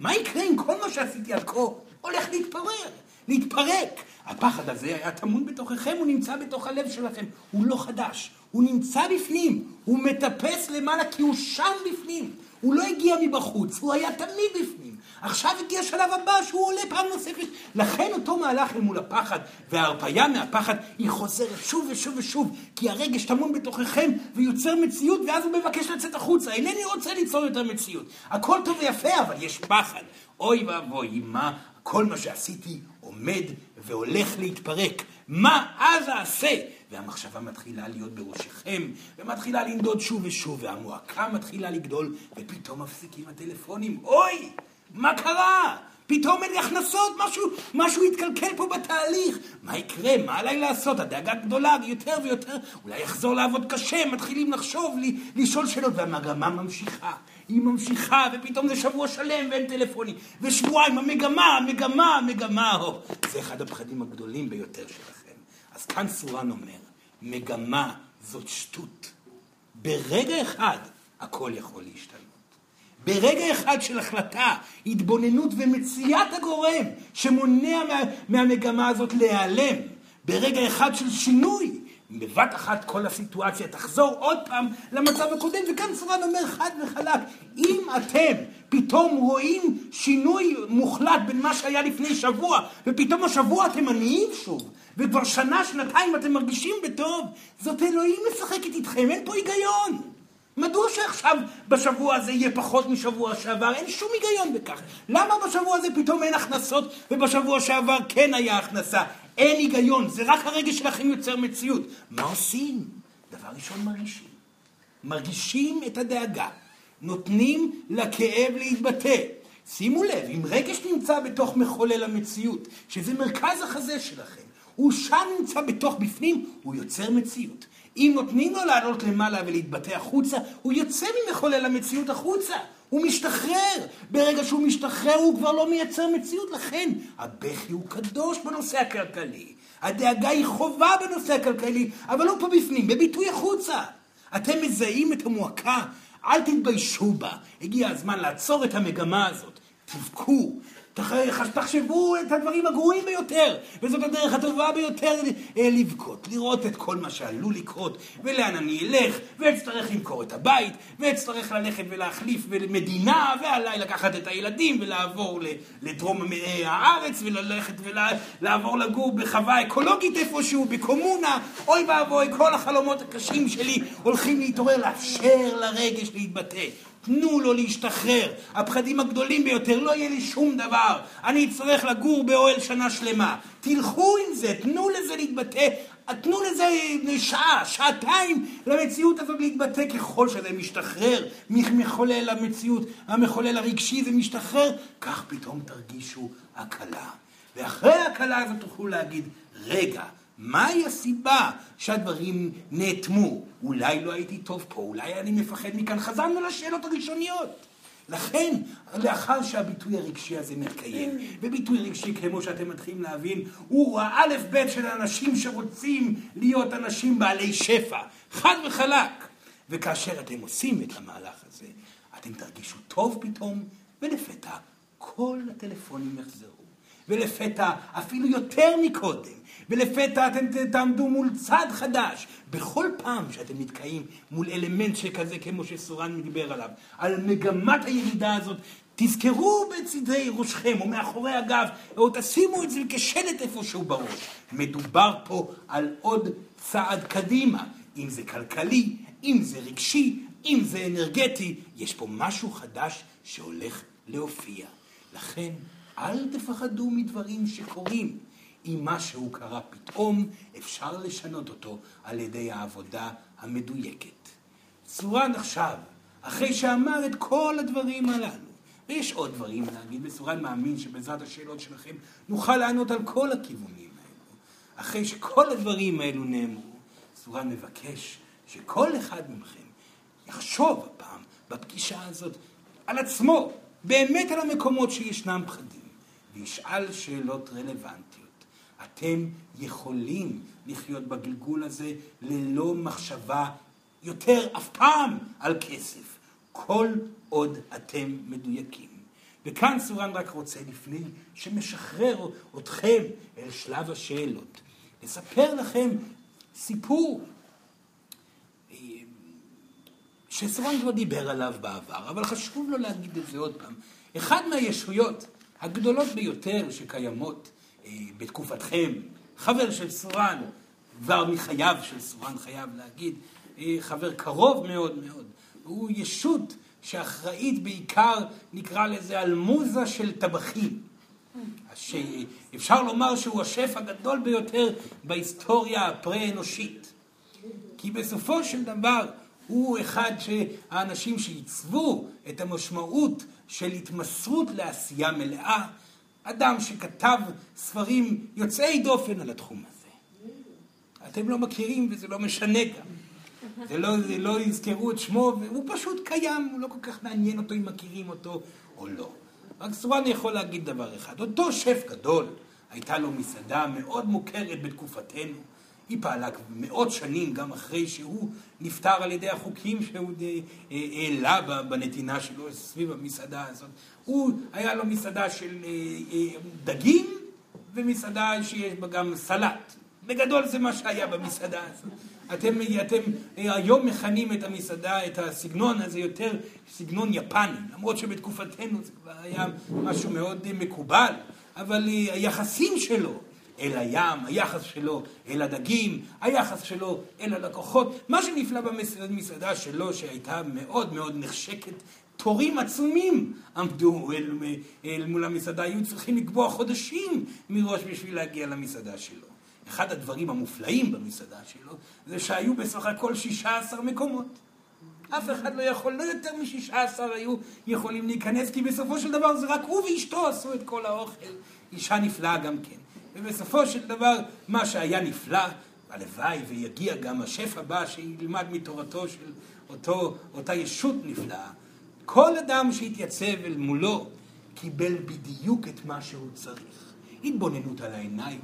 מה יקרה אם כל מה שעשיתי עד כה הולך להתפרר, להתפרק? הפחד הזה היה טמון בתוככם, הוא נמצא בתוך הלב שלכם. הוא לא חדש, הוא נמצא בפנים, הוא מטפס למעלה כי הוא שם בפנים. הוא לא הגיע מבחוץ, הוא היה תמיד בפנים. עכשיו הגיע השלב הבא שהוא עולה פעם נוספת. לכן אותו מהלך אל מול הפחד וההרפאיה מהפחד היא חוזרת שוב ושוב ושוב, כי הרגש טמון בתוככם ויוצר מציאות ואז הוא מבקש לצאת החוצה. אינני רוצה ליצור יותר מציאות. הכל טוב ויפה, אבל יש פחד. אוי ואבוי, מה כל מה שעשיתי עומד והולך להתפרק. מה אז אעשה? והמחשבה מתחילה להיות בראשכם, ומתחילה לנדוד שוב ושוב, והמועקה מתחילה לגדול, ופתאום מפסיקים הטלפונים. אוי! מה קרה? פתאום אין לי הכנסות, משהו, משהו התקלקל פה בתהליך. מה יקרה? מה עליי לעשות? הדאגה גדולה יותר ויותר. אולי אחזור לעבוד קשה, מתחילים לחשוב, לי, לשאול שאלות, והמגמה ממשיכה. היא ממשיכה, ופתאום זה שבוע שלם ואין טלפונים. ושבועיים, המגמה, המגמה, המגמה. או, זה אחד הפחדים הגדולים ביותר שלכם. אז כאן סורן אומר, מגמה זאת שטות. ברגע אחד הכל יכול להשתנות. ברגע אחד של החלטה, התבוננות ומציאת הגורם שמונע מה, מהמגמה הזאת להיעלם, ברגע אחד של שינוי, בבת אחת כל הסיטואציה תחזור עוד פעם למצב הקודם, וכאן סורן אומר חד וחלק, אם אתם פתאום רואים שינוי מוחלט בין מה שהיה לפני שבוע, ופתאום השבוע אתם עניים שוב, וכבר שנה, שנתיים אתם מרגישים בטוב, זאת אלוהים משחקת איתכם, אין פה היגיון. מדוע שעכשיו בשבוע הזה יהיה פחות משבוע שעבר? אין שום היגיון בכך. למה בשבוע הזה פתאום אין הכנסות ובשבוע שעבר כן היה הכנסה? אין היגיון, זה רק הרגש שלכם יוצר מציאות. מה עושים? דבר ראשון מרגישים. מרגישים את הדאגה. נותנים לכאב להתבטא. שימו לב, אם רגש נמצא בתוך מחולל המציאות, שזה מרכז החזה שלכם, הוא שם נמצא בתוך בפנים, הוא יוצר מציאות. אם נותנים לו לעלות למעלה ולהתבטא החוצה, הוא יוצא ממחולל המציאות החוצה. הוא משתחרר. ברגע שהוא משתחרר הוא כבר לא מייצר מציאות. לכן, הבכי הוא קדוש בנושא הכלכלי. הדאגה היא חובה בנושא הכלכלי, אבל לא פה בפנים, בביטוי החוצה. אתם מזהים את המועקה, אל תתביישו בה. הגיע הזמן לעצור את המגמה הזאת. תבכו, תחשבו את הדברים הגרועים ביותר, וזאת הדרך הטובה ביותר אה, לבכות, לראות את כל מה שעלול לקרות, ולאן אני אלך, ואצטרך למכור את הבית, ואצטרך ללכת ולהחליף מדינה, ועליי לקחת את הילדים ולעבור לדרום הארץ, וללכת ולעבור לגור בחווה אקולוגית איפשהו, בקומונה, אוי ואבוי, כל החלומות הקשים שלי הולכים להתעורר, לאפשר לרגש להתבטא. תנו לו להשתחרר. הפחדים הגדולים ביותר, לא יהיה לי שום דבר. אני אצטרך לגור באוהל שנה שלמה. תלכו עם זה, תנו לזה להתבטא. תנו לזה שעה, שעתיים למציאות הזאת להתבטא ככל שזה משתחרר מחולל המציאות, המחולל הרגשי זה משתחרר, כך פתאום תרגישו הקלה. ואחרי ההקלה הזאת תוכלו להגיד, רגע, מהי הסיבה שהדברים נאטמו? אולי לא הייתי טוב פה, אולי אני מפחד מכאן. חזרנו לשאלות הראשוניות. לכן, לאחר שהביטוי הרגשי הזה מתקיים, וביטוי רגשי, כמו שאתם מתחילים להבין, הוא האלף בית של אנשים שרוצים להיות אנשים בעלי שפע, חד וחלק. וכאשר אתם עושים את המהלך הזה, אתם תרגישו טוב פתאום, ולפתע כל הטלפונים יחזרו. ולפתע, אפילו יותר מקודם, ולפתע אתם תעמדו מול צד חדש. בכל פעם שאתם נתקעים מול אלמנט שכזה, כמו שסורן דיבר עליו, על מגמת הירידה הזאת, תזכרו בצדי ראשכם או מאחורי הגב, או תשימו את זה כשלט איפשהו בראש. מדובר פה על עוד צעד קדימה, אם זה כלכלי, אם זה רגשי, אם זה אנרגטי, יש פה משהו חדש שהולך להופיע. לכן, אל תפחדו מדברים שקורים. אם משהו קרה פתאום, אפשר לשנות אותו על ידי העבודה המדויקת. סורן עכשיו, אחרי שאמר את כל הדברים הללו, ויש עוד דברים להגיד, וסורן מאמין שבעזרת השאלות שלכם נוכל לענות על כל הכיוונים האלו. אחרי שכל הדברים האלו נאמרו, סורן מבקש שכל אחד מכם יחשוב הפעם בפגישה הזאת על עצמו, באמת על המקומות שישנם פחדים, וישאל שאלות רלוונטיות. אתם יכולים לחיות בגלגול הזה ללא מחשבה יותר אף פעם על כסף, כל עוד אתם מדויקים. וכאן סורן רק רוצה לפני שמשחרר אתכם אל שלב השאלות, לספר לכם סיפור אה, שסורן כבר דיבר עליו בעבר, אבל חשוב לו להגיד את זה עוד פעם. אחד מהישויות הגדולות ביותר שקיימות בתקופתכם, חבר של סורן, כבר מחייו של סורן חייב להגיד, אה, חבר קרוב מאוד מאוד, הוא ישות שאחראית בעיקר, נקרא לזה, על מוזה של טבחים. שאפשר לומר שהוא השף הגדול ביותר בהיסטוריה הפרה-אנושית. כי בסופו של דבר הוא אחד האנשים שעיצבו את המשמעות של התמסרות לעשייה מלאה, אדם שכתב ספרים יוצאי דופן על התחום הזה. אתם לא מכירים וזה לא משנה גם. זה לא, זה לא יזכרו את שמו, והוא פשוט קיים, הוא לא כל כך מעניין אותו אם מכירים אותו או לא. רק סורן יכול להגיד דבר אחד, אותו שף גדול, הייתה לו מסעדה מאוד מוכרת בתקופתנו, היא פעלה מאות שנים גם אחרי שהוא נפטר על ידי החוקים שהוא אה, העלה בנתינה שלו סביב המסעדה הזאת. הוא, היה לו מסעדה של אה, אה, דגים ומסעדה שיש בה גם סלט. בגדול זה מה שהיה במסעדה הזאת. אתם, אתם היום מכנים את המסעדה, את הסגנון הזה יותר סגנון יפני, למרות שבתקופתנו זה כבר היה משהו מאוד מקובל, אבל היחסים שלו אל הים, היחס שלו אל הדגים, היחס שלו אל הלקוחות. מה שנפלא במסעדה שלו, שהייתה מאוד מאוד נחשקת, תורים עצומים עמדו אל, אל מול המסעדה, היו צריכים לקבוע חודשים מראש בשביל להגיע למסעדה שלו. אחד הדברים המופלאים במסעדה שלו, זה שהיו בסך הכל 16 מקומות. אף אחד לא יכול, לא יותר מ-16 היו יכולים להיכנס, כי בסופו של דבר זה רק הוא ואשתו עשו את כל האוכל. אישה נפלאה גם כן. ובסופו של דבר, מה שהיה נפלא, הלוואי ויגיע גם השף הבא שילמד מתורתו של אותו, אותה ישות נפלאה. כל אדם שהתייצב אל מולו קיבל בדיוק את מה שהוא צריך. התבוננות על העיניים,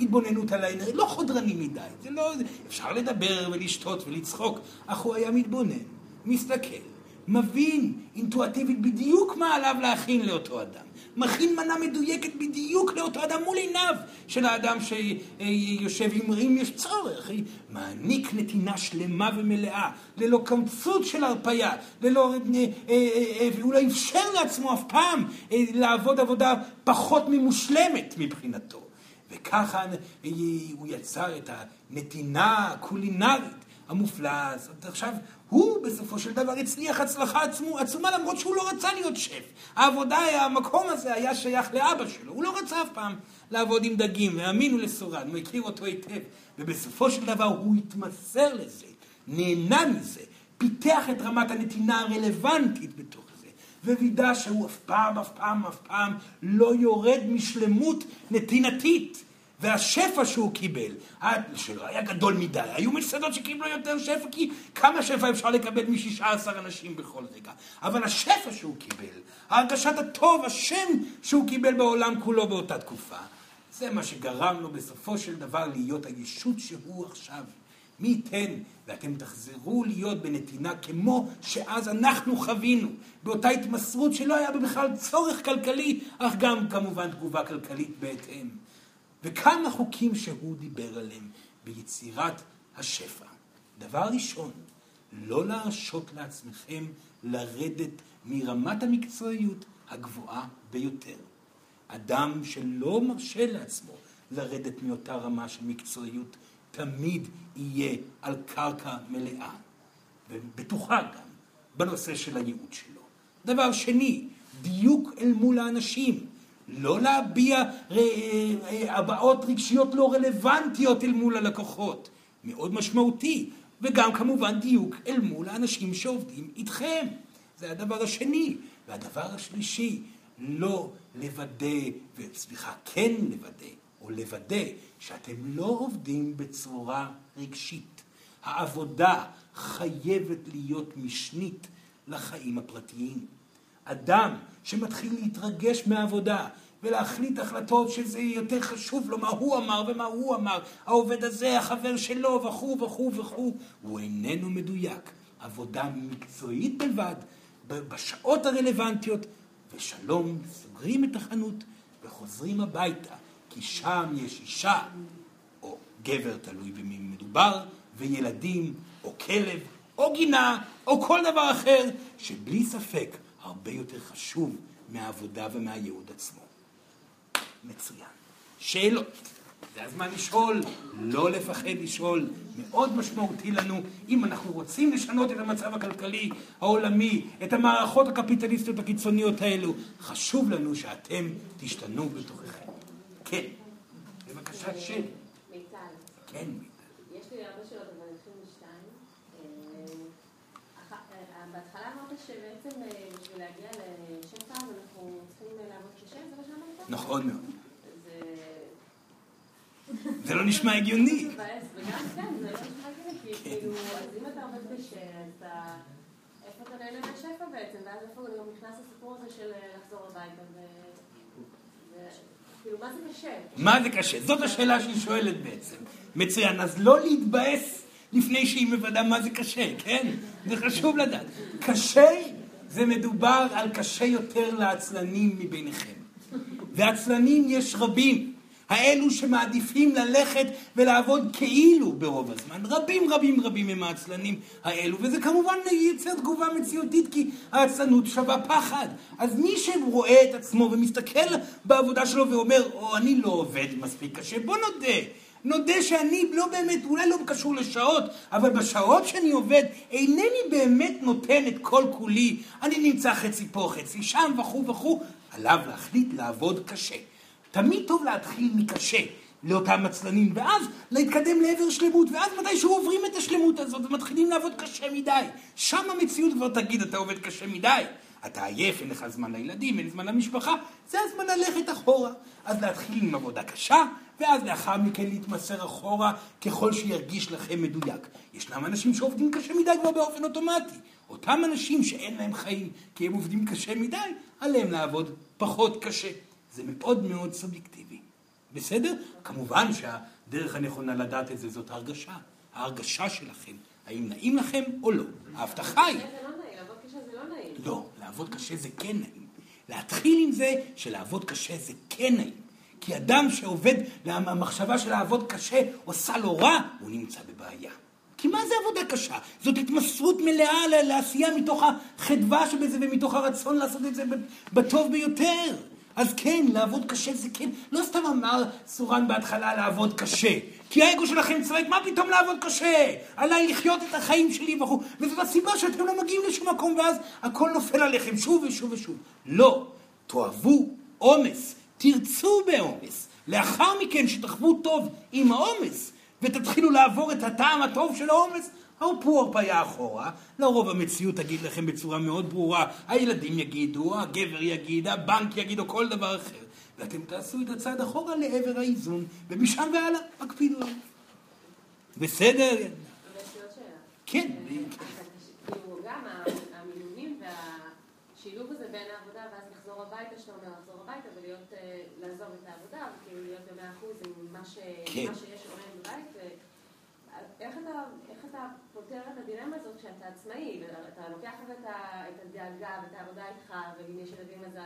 התבוננות על העיניים, לא חודרני מדי, זה לא, אפשר לדבר ולשתות ולצחוק, אך הוא היה מתבונן, מסתכל, מבין אינטואטיבית בדיוק מה עליו להכין לאותו אדם. מכין מנה מדויקת בדיוק לאותו אדם מול עיניו של האדם שיושב עם רים יש צורך. מעניק נתינה שלמה ומלאה, ללא קמצות של הרפייה, ללא... אה, אה, אה, והוא לא אפשר לעצמו אף פעם לעבוד עבודה פחות ממושלמת מבחינתו. וככה הוא יצר את הנתינה הקולינרית המופלאה הזאת. עכשיו, הוא בסופו של דבר הצליח הצלחה עצומה למרות שהוא לא רצה להיות שף. העבודה, המקום הזה היה שייך לאבא שלו, הוא לא רצה אף פעם לעבוד עם דגים, והאמינו לסורן, הוא הכיר אותו היטב, ובסופו של דבר הוא התמסר לזה, נהנה מזה, פיתח את רמת הנתינה הרלוונטית בתוך זה, ווידא שהוא אף פעם, אף פעם, אף פעם לא יורד משלמות נתינתית. והשפע שהוא קיבל, שלא היה גדול מדי, היו מסעדות שקיבלו יותר שפע, כי כמה שפע אפשר לקבל מ-16 אנשים בכל רגע. אבל השפע שהוא קיבל, הרגשת הטוב, השם שהוא קיבל בעולם כולו באותה תקופה, זה מה שגרם לו בסופו של דבר להיות הישות שהוא עכשיו. מי ייתן ואתם תחזרו להיות בנתינה כמו שאז אנחנו חווינו, באותה התמסרות שלא היה בכלל צורך כלכלי, אך גם כמובן תגובה כלכלית בהתאם. וכמה חוקים שהוא דיבר עליהם ביצירת השפע. דבר ראשון, לא להרשות לעצמכם לרדת מרמת המקצועיות הגבוהה ביותר. אדם שלא מרשה לעצמו לרדת מאותה רמה של מקצועיות, תמיד יהיה על קרקע מלאה, ובטוחה גם בנושא של הייעוד שלו. דבר שני, דיוק אל מול האנשים. לא להביע אה, אה, הבעות רגשיות לא רלוונטיות אל מול הלקוחות. מאוד משמעותי. וגם כמובן דיוק אל מול האנשים שעובדים איתכם. זה הדבר השני. והדבר השלישי, לא לוודא, וסליחה, כן לוודא, או לוודא שאתם לא עובדים בצורה רגשית. העבודה חייבת להיות משנית לחיים הפרטיים. אדם שמתחיל להתרגש מהעבודה ולהחליט החלטות שזה יותר חשוב לו מה הוא אמר ומה הוא אמר, העובד הזה, החבר שלו וכו' וכו' וכו', הוא איננו מדויק. עבודה מקצועית בלבד, בשעות הרלוונטיות, ושלום, סוגרים את החנות וחוזרים הביתה, כי שם יש אישה, או גבר, תלוי במי מדובר, וילדים, או כלב, או גינה, או כל דבר אחר, שבלי ספק הרבה יותר חשוב מהעבודה ומהייעוד עצמו. מצוין. שאלות. זה הזמן לשאול, לא לפחד לשאול. מאוד משמעותי לנו, אם אנחנו רוצים לשנות את המצב הכלכלי העולמי, את המערכות הקפיטליסטיות הקיצוניות האלו, חשוב לנו שאתם תשתנו בתוככם. כן. בבקשה, שאל. מיטל. כן, מיטל. יש לי הרבה שאלות, אבל נתחיל משתיים. אה, אה, בהתחלה אמרת שבעצם אה, להגיע לשם טעם אנחנו צריכים לעבוד קשה, זה מה שאמרת? נכון מאוד. זה לא נשמע הגיוני. וגם כן, זה לא נשמע הגיוני, כי כן. כאילו, אז אם אתה עובד קשה, אז. איפה אתה נהנה מהשפע בעצם, ואז איפה גם נכנס הסיפור הזה של לחזור הביתה. כאילו, מה זה קשה? מה זה קשה? זאת השאלה שהיא שואלת בעצם. מצוין, אז לא להתבאס לפני שהיא מוודאה מה זה קשה, כן? זה חשוב לדעת. קשה זה מדובר על קשה יותר לעצלנים מביניכם. ועצלנים יש רבים. האלו שמעדיפים ללכת ולעבוד כאילו ברוב הזמן. רבים רבים רבים הם העצלנים האלו, וזה כמובן ייצר תגובה מציאותית, כי העצלנות שווה פחד. אז מי שרואה את עצמו ומסתכל בעבודה שלו ואומר, או, אני לא עובד מספיק קשה, בוא נודה. נודה שאני לא באמת, אולי לא קשור לשעות, אבל בשעות שאני עובד, אינני באמת נותן את כל כולי. אני נמצא חצי פה, חצי שם, וכו' וכו', עליו להחליט לעבוד קשה. תמיד טוב להתחיל מקשה לאותם עצלנים, ואז להתקדם לעבר שלמות, ואז מתישהו עוברים את השלמות הזאת ומתחילים לעבוד קשה מדי. שם המציאות כבר תגיד, אתה עובד קשה מדי. אתה עייף, אין לך זמן לילדים, אין זמן למשפחה, זה הזמן ללכת אחורה. אז להתחיל עם עבודה קשה, ואז לאחר מכן להתמסר אחורה ככל שירגיש לכם מדויק. ישנם אנשים שעובדים קשה מדי כבר באופן אוטומטי. אותם אנשים שאין להם חיים כי הם עובדים קשה מדי, עליהם לעבוד פחות קשה. זה מאוד מאוד סובייקטיבי. בסדר? כמובן שהדרך הנכונה לדעת את זה זאת הרגשה. ההרגשה שלכם. האם נעים לכם או לא. ההבטחה היא... זה לא נעים, לעבוד קשה זה לא נעים. לא, לעבוד קשה זה כן נעים. להתחיל עם זה שלעבוד קשה זה כן נעים. כי אדם שעובד, המחשבה של לעבוד קשה עושה לו רע, הוא נמצא בבעיה. כי מה זה עבודה קשה? זאת התמסרות מלאה לעשייה מתוך החדווה שבזה ומתוך הרצון לעשות את זה בטוב ביותר. אז כן, לעבוד קשה זה כן. לא סתם אמר סורן בהתחלה לעבוד קשה. כי האגו שלכם צועק, מה פתאום לעבוד קשה? עליי לחיות את החיים שלי וכו'. וזאת הסיבה שאתם לא מגיעים לשום מקום, ואז הכל נופל עליכם שוב ושוב ושוב. לא. תאהבו עומס. תרצו בעומס. לאחר מכן, שתחוו טוב עם העומס, ותתחילו לעבור את הטעם הטוב של העומס, הרפו הרפאיה אחורה, לרוב המציאות תגיד לכם בצורה מאוד ברורה, הילדים יגידו, הגבר יגיד, הבנק יגיד או כל דבר אחר, ואתם תעשו את הצעד אחורה לעבר האיזון, ומשם והלאה, הקפידו עליו. בסדר? כן. כאילו גם המילואים בין העבודה ואז לחזור הביתה, שאתה אומר לחזור הביתה ולהיות, לעזוב את העבודה, וכאילו להיות במאה אחוז עם מה שיש עומד בבית. איך אתה, איך אתה פותר את הדילמה הזאת כשאתה עצמאי, ואתה לוקח את, את הדאגה ואת העבודה איתך, ואם יש ילדים אז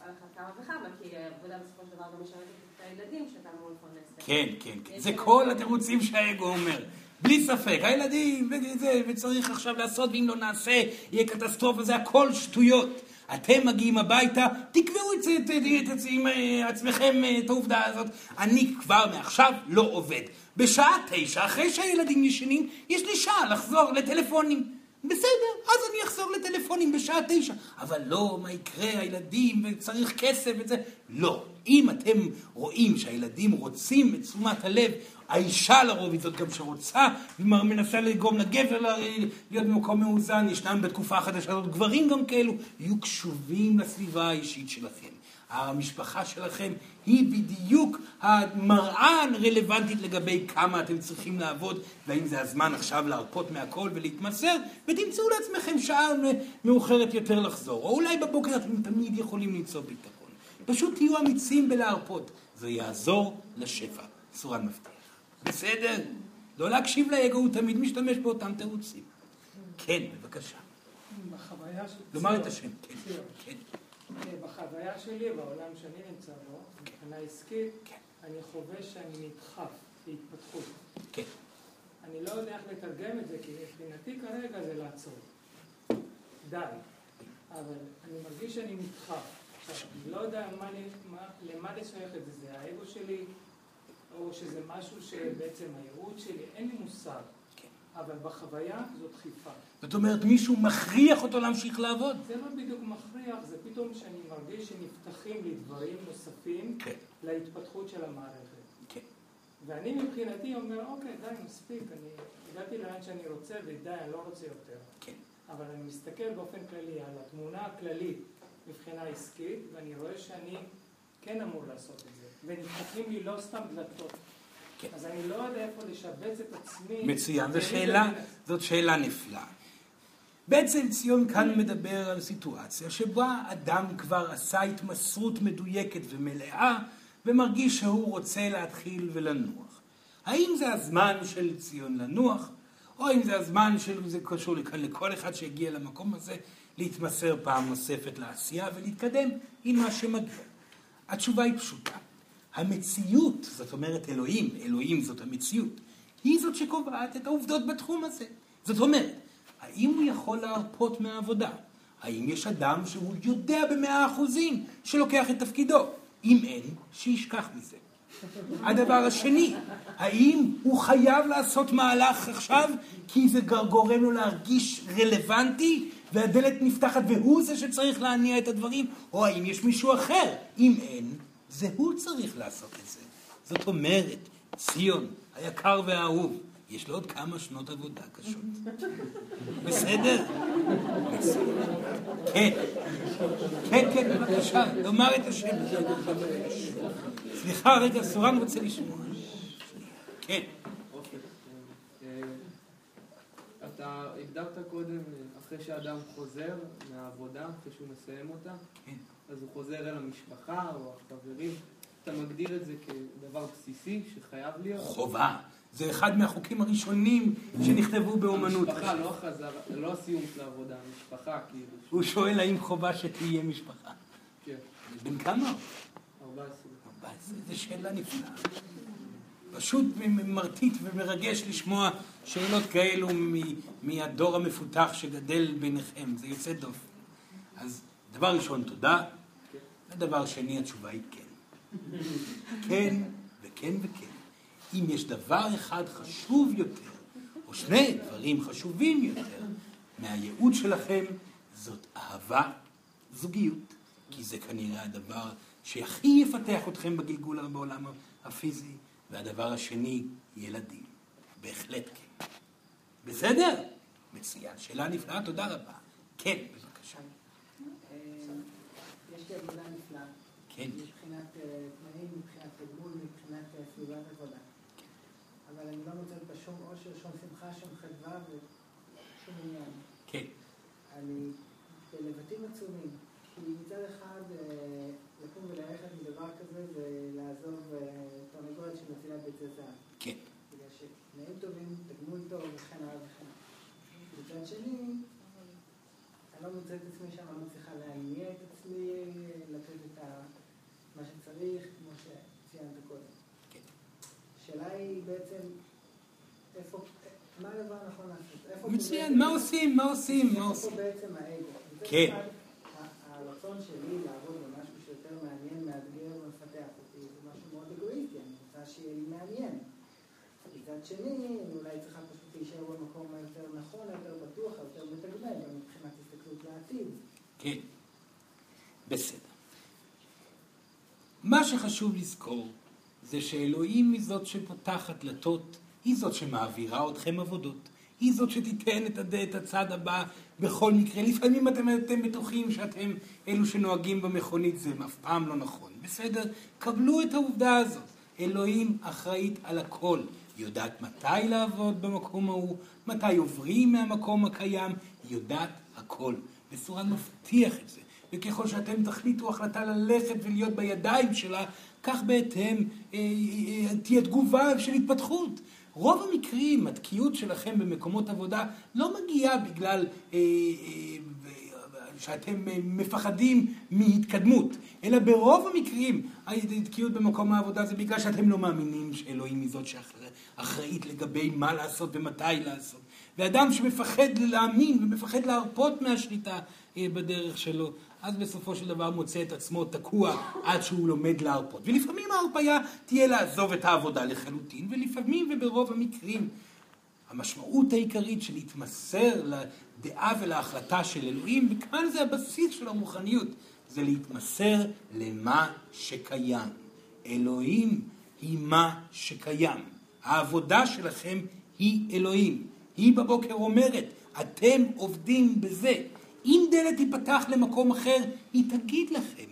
על אחת כמה וכמה, כי העבודה בסופו של דבר גם משרתת את הילדים שאתה אמור לפרנס. כן, כן, כן. זה כל התירוצים שהאגו אומר. בלי ספק, הילדים, וזה, וצריך עכשיו לעשות, ואם לא נעשה, יהיה קטסטרופה, זה הכל שטויות. אתם מגיעים הביתה, תקבעו את, את, את, את, עם עצמכם את העובדה הזאת. אני כבר מעכשיו לא עובד. בשעה תשע, אחרי שהילדים ישנים, יש לי שעה לחזור לטלפונים. בסדר, אז אני אחזור לטלפונים בשעה תשע. אבל לא, מה יקרה, הילדים, וצריך כסף וזה. לא. אם אתם רואים שהילדים רוצים את תשומת הלב, האישה לרוב היא זאת גם שרוצה, ומנסה לגרום לגבר להיות במקום מאוזן, ישנם בתקופה החדשה הזאת גברים גם כאלו, יהיו קשובים לסביבה האישית שלכם. המשפחה שלכם היא בדיוק המראה הרלוונטית לגבי כמה אתם צריכים לעבוד, והאם זה הזמן עכשיו להרפות מהכל ולהתמסר, ותמצאו לעצמכם שעה מאוחרת יותר לחזור. או אולי בבוקר אתם תמיד יכולים למצוא ביטחון. פשוט תהיו אמיצים בלהרפות. זה יעזור לשפע. סורן מבטיח. בסדר? לא להקשיב לאגו, הוא תמיד משתמש באותם תירוצים. כן, בבקשה. לומר את השם, כן. כן. בחוויה שלי, בעולם שאני נמצא בו, מבחינה עסקית, כן. אני חווה שאני נדחף להתפתחות. כן. אני לא יודע איך לתרגם את זה, כי מבחינתי כרגע זה לעצור. די. אבל אני מרגיש שאני נדחף. עכשיו, אני לא יודע מה, מה, למה לשייך את זה. זה האגו שלי, או שזה משהו שבעצם הייעוד שלי, אין לי מושג. אבל בחוויה זאת דחיפה. זאת אומרת, מישהו מכריח אותו להמשיך לעבוד? זה לא בדיוק מכריח, זה פתאום שאני מרגיש שנפתחים לי דברים נוספים כן. להתפתחות של המערכת. כן. ואני מבחינתי אומר, אוקיי, די, מספיק, אני הגעתי לאן שאני רוצה ודי, אני לא רוצה יותר. כן. אבל אני מסתכל באופן כללי על התמונה הכללית מבחינה עסקית, ואני רואה שאני כן אמור לעשות את זה. ונפתחים לי לא סתם דלתות. כן. אז אני לא יודע איפה לשבץ את עצמי. מצוין, זו שאלה, זאת שאלה נפלאה. בעצם ציון כאן מדבר על סיטואציה שבה אדם כבר עשה התמסרות מדויקת ומלאה ומרגיש שהוא רוצה להתחיל ולנוח. האם זה הזמן של ציון לנוח, או האם זה הזמן של, זה קשור לכאן לכל אחד שהגיע למקום הזה, להתמסר פעם נוספת לעשייה ולהתקדם עם מה שמגיע. התשובה היא פשוטה. המציאות, זאת אומרת אלוהים, אלוהים זאת המציאות, היא זאת שקובעת את העובדות בתחום הזה. זאת אומרת, האם הוא יכול להרפות מהעבודה? האם יש אדם שהוא יודע במאה אחוזים שלוקח את תפקידו? אם אין, שישכח מזה. הדבר השני, האם הוא חייב לעשות מהלך עכשיו כי זה גורם לו להרגיש רלוונטי והדלת נפתחת והוא זה שצריך להניע את הדברים? או האם יש מישהו אחר? אם אין, זה הוא צריך לעשות את זה. זאת אומרת, ציון, היקר והאהוב, יש לו עוד כמה שנות עבודה קשות. בסדר? כן, כן, כן, בבקשה, לומר את השם. סליחה, רגע, סורן רוצה לשמוע. כן. אתה הגדרת קודם, אחרי שאדם חוזר מהעבודה, אחרי שהוא מסיים אותה, כן. אז הוא חוזר אל המשפחה או החברים. אתה מגדיר את זה כדבר בסיסי שחייב להיות? חובה. זה אחד מהחוקים הראשונים שנכתבו באומנות. המשפחה, לא החזרה, לא הסיום של העבודה, המשפחה כאילו. הוא שואל האם חובה שתהיה משפחה. כן, בן כמה? 14. 14. זו שאלה נפלאה. פשוט מרטיט ומרגש לשמוע שאלות כאלו מהדור המפותח שגדל ביניכם. זה יוצא דופן. אז דבר ראשון, תודה. ודבר שני, התשובה היא כן. כן וכן וכן. אם יש דבר אחד חשוב יותר, או שני דברים חשובים יותר, מהייעוד שלכם, זאת אהבה, זוגיות. כי זה כנראה הדבר שהכי יפתח אתכם בגלגול בעולם הפיזי, והדבר השני, ילדים. בהחלט כן. בסדר? מצוין. שאלה נפלאה, תודה רבה. כן, בבקשה. יש לי עבודה נפלאה. כן. מבחינת אה, תנאים, מבחינת תגמול, מבחינת אה, סביבת עבודה. אבל אני לא מוצאת בה שום אושר, שום שמחה, שום חדווה ושום עניין. כן. אני בלבטים עצומים. כי מצד אחד, אה, לקום וללכת מדבר כזה זה לעזוב אה, תרנגולת שמצילה ביצי זהב. כן. בגלל שתנאים טובים, תגמול טוב וכן הלאה וכן הלאה. מצד שני, אני לא מוצא את עצמי שם, לא מצליחה להניע את עצמי, לתת את. מה שצריך, כמו שציינת קודם. כן. השאלה היא בעצם, איפה, מה הדבר הנכון לעשות? איפה מצוין, מה עושים? מה עושים? מה איפה עושים? פה בעצם האגו? כן. הרצון שלי לעבוד במשהו שיותר מעניין, מאתגר ומפתח אותי, זה משהו מאוד אגואיסטי, אני רוצה שיהיה לי מעניין. מצד שני, אני אולי צריכה פשוט להישאר במקום היותר נכון, היותר בטוח, היותר מתגמל, מבחינת הסתכלות לעתיד. כן. בסדר. מה שחשוב לזכור זה שאלוהים היא זאת שפותחת דלתות, היא זאת שמעבירה אתכם עבודות, היא זאת שתיתן את, הד... את הצד הבא בכל מקרה. לפעמים אתם, אתם בטוחים שאתם אלו שנוהגים במכונית, זה אף פעם לא נכון. בסדר? קבלו את העובדה הזאת. אלוהים אחראית על הכל. היא יודעת מתי לעבוד במקום ההוא, מתי עוברים מהמקום הקיים, היא יודעת הכל. וסורן מבטיח את זה. וככל שאתם תחליטו החלטה ללכת ולהיות בידיים שלה, כך בהתאם אה, אה, תהיה תגובה של התפתחות. רוב המקרים, התקיעות שלכם במקומות עבודה לא מגיעה בגלל אה, אה, שאתם אה, מפחדים מהתקדמות, אלא ברוב המקרים התקיעות במקום העבודה זה בגלל שאתם לא מאמינים שאלוהים היא זאת שאחראית לגבי מה לעשות ומתי לעשות. ואדם שמפחד להאמין ומפחד להרפות מהשליטה אה, בדרך שלו, אז בסופו של דבר מוצא את עצמו תקוע עד שהוא לומד להרפות. ולפעמים ההרפאיה תהיה לעזוב את העבודה לחלוטין, ולפעמים וברוב המקרים המשמעות העיקרית של להתמסר לדעה ולהחלטה של אלוהים, וכאן זה הבסיס של הרוחניות, זה להתמסר למה שקיים. אלוהים היא מה שקיים. העבודה שלכם היא אלוהים. היא בבוקר אומרת, אתם עובדים בזה. אם דלת תיפתח למקום אחר, היא תגיד לכם,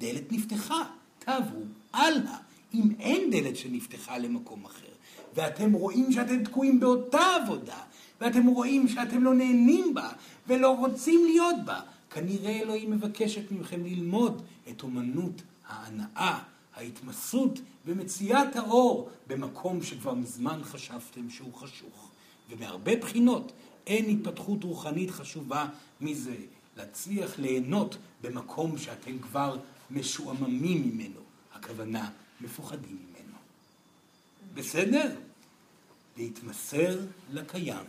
דלת נפתחה, תעברו הלאה. אם אין דלת שנפתחה למקום אחר, ואתם רואים שאתם תקועים באותה עבודה, ואתם רואים שאתם לא נהנים בה, ולא רוצים להיות בה, כנראה אלוהים מבקשת מכם ללמוד את אומנות ההנאה, ההתמסרות ומציאת האור במקום שכבר מזמן חשבתם שהוא חשוך. ובהרבה בחינות אין התפתחות רוחנית חשובה מזה. להצליח ליהנות במקום שאתם כבר משועממים ממנו. הכוונה, מפוחדים ממנו. בסדר? להתמסר לקיים,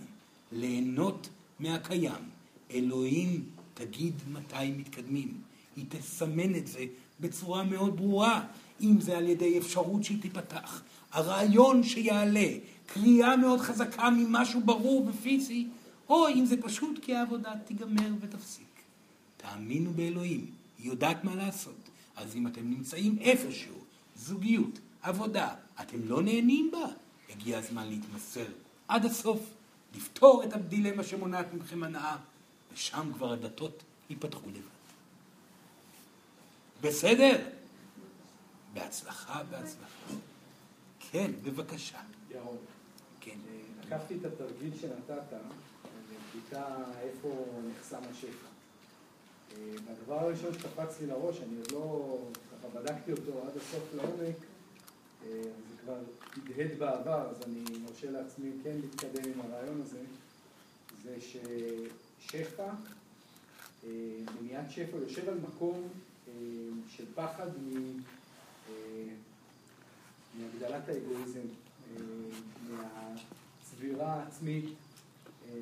ליהנות מהקיים. אלוהים תגיד מתי מתקדמים. היא תסמן את זה בצורה מאוד ברורה, אם זה על ידי אפשרות שהיא תיפתח, הרעיון שיעלה, קריאה מאוד חזקה ממשהו ברור ופיזי, או אם זה פשוט כי העבודה תיגמר ותפסיק. תאמינו באלוהים, היא יודעת מה לעשות. אז אם אתם נמצאים איפשהו, זוגיות, עבודה, אתם לא נהנים בה, הגיע הזמן להתמסר עד הסוף, לפתור את הדילמה שמונעת מכם הנאה, ושם כבר הדתות ייפתחו לבד. בסדר? בהצלחה, בהצלחה. כן, בבקשה. ירון, כן. לקחתי את התרגיל שנתת, לבדיקה איפה נחסם השפע. והדבר הראשון שקפץ לי לראש, אני עוד לא, ככה בדקתי אותו עד הסוף לעומק, זה כבר הדהד בעבר, אז אני מרשה לעצמי כן להתקדם עם הרעיון הזה, זה ששפע, אה, מניעת שפע, יושב על מקום של פחד מ... מהגדלת האגואיזם, מהצבירה העצמית,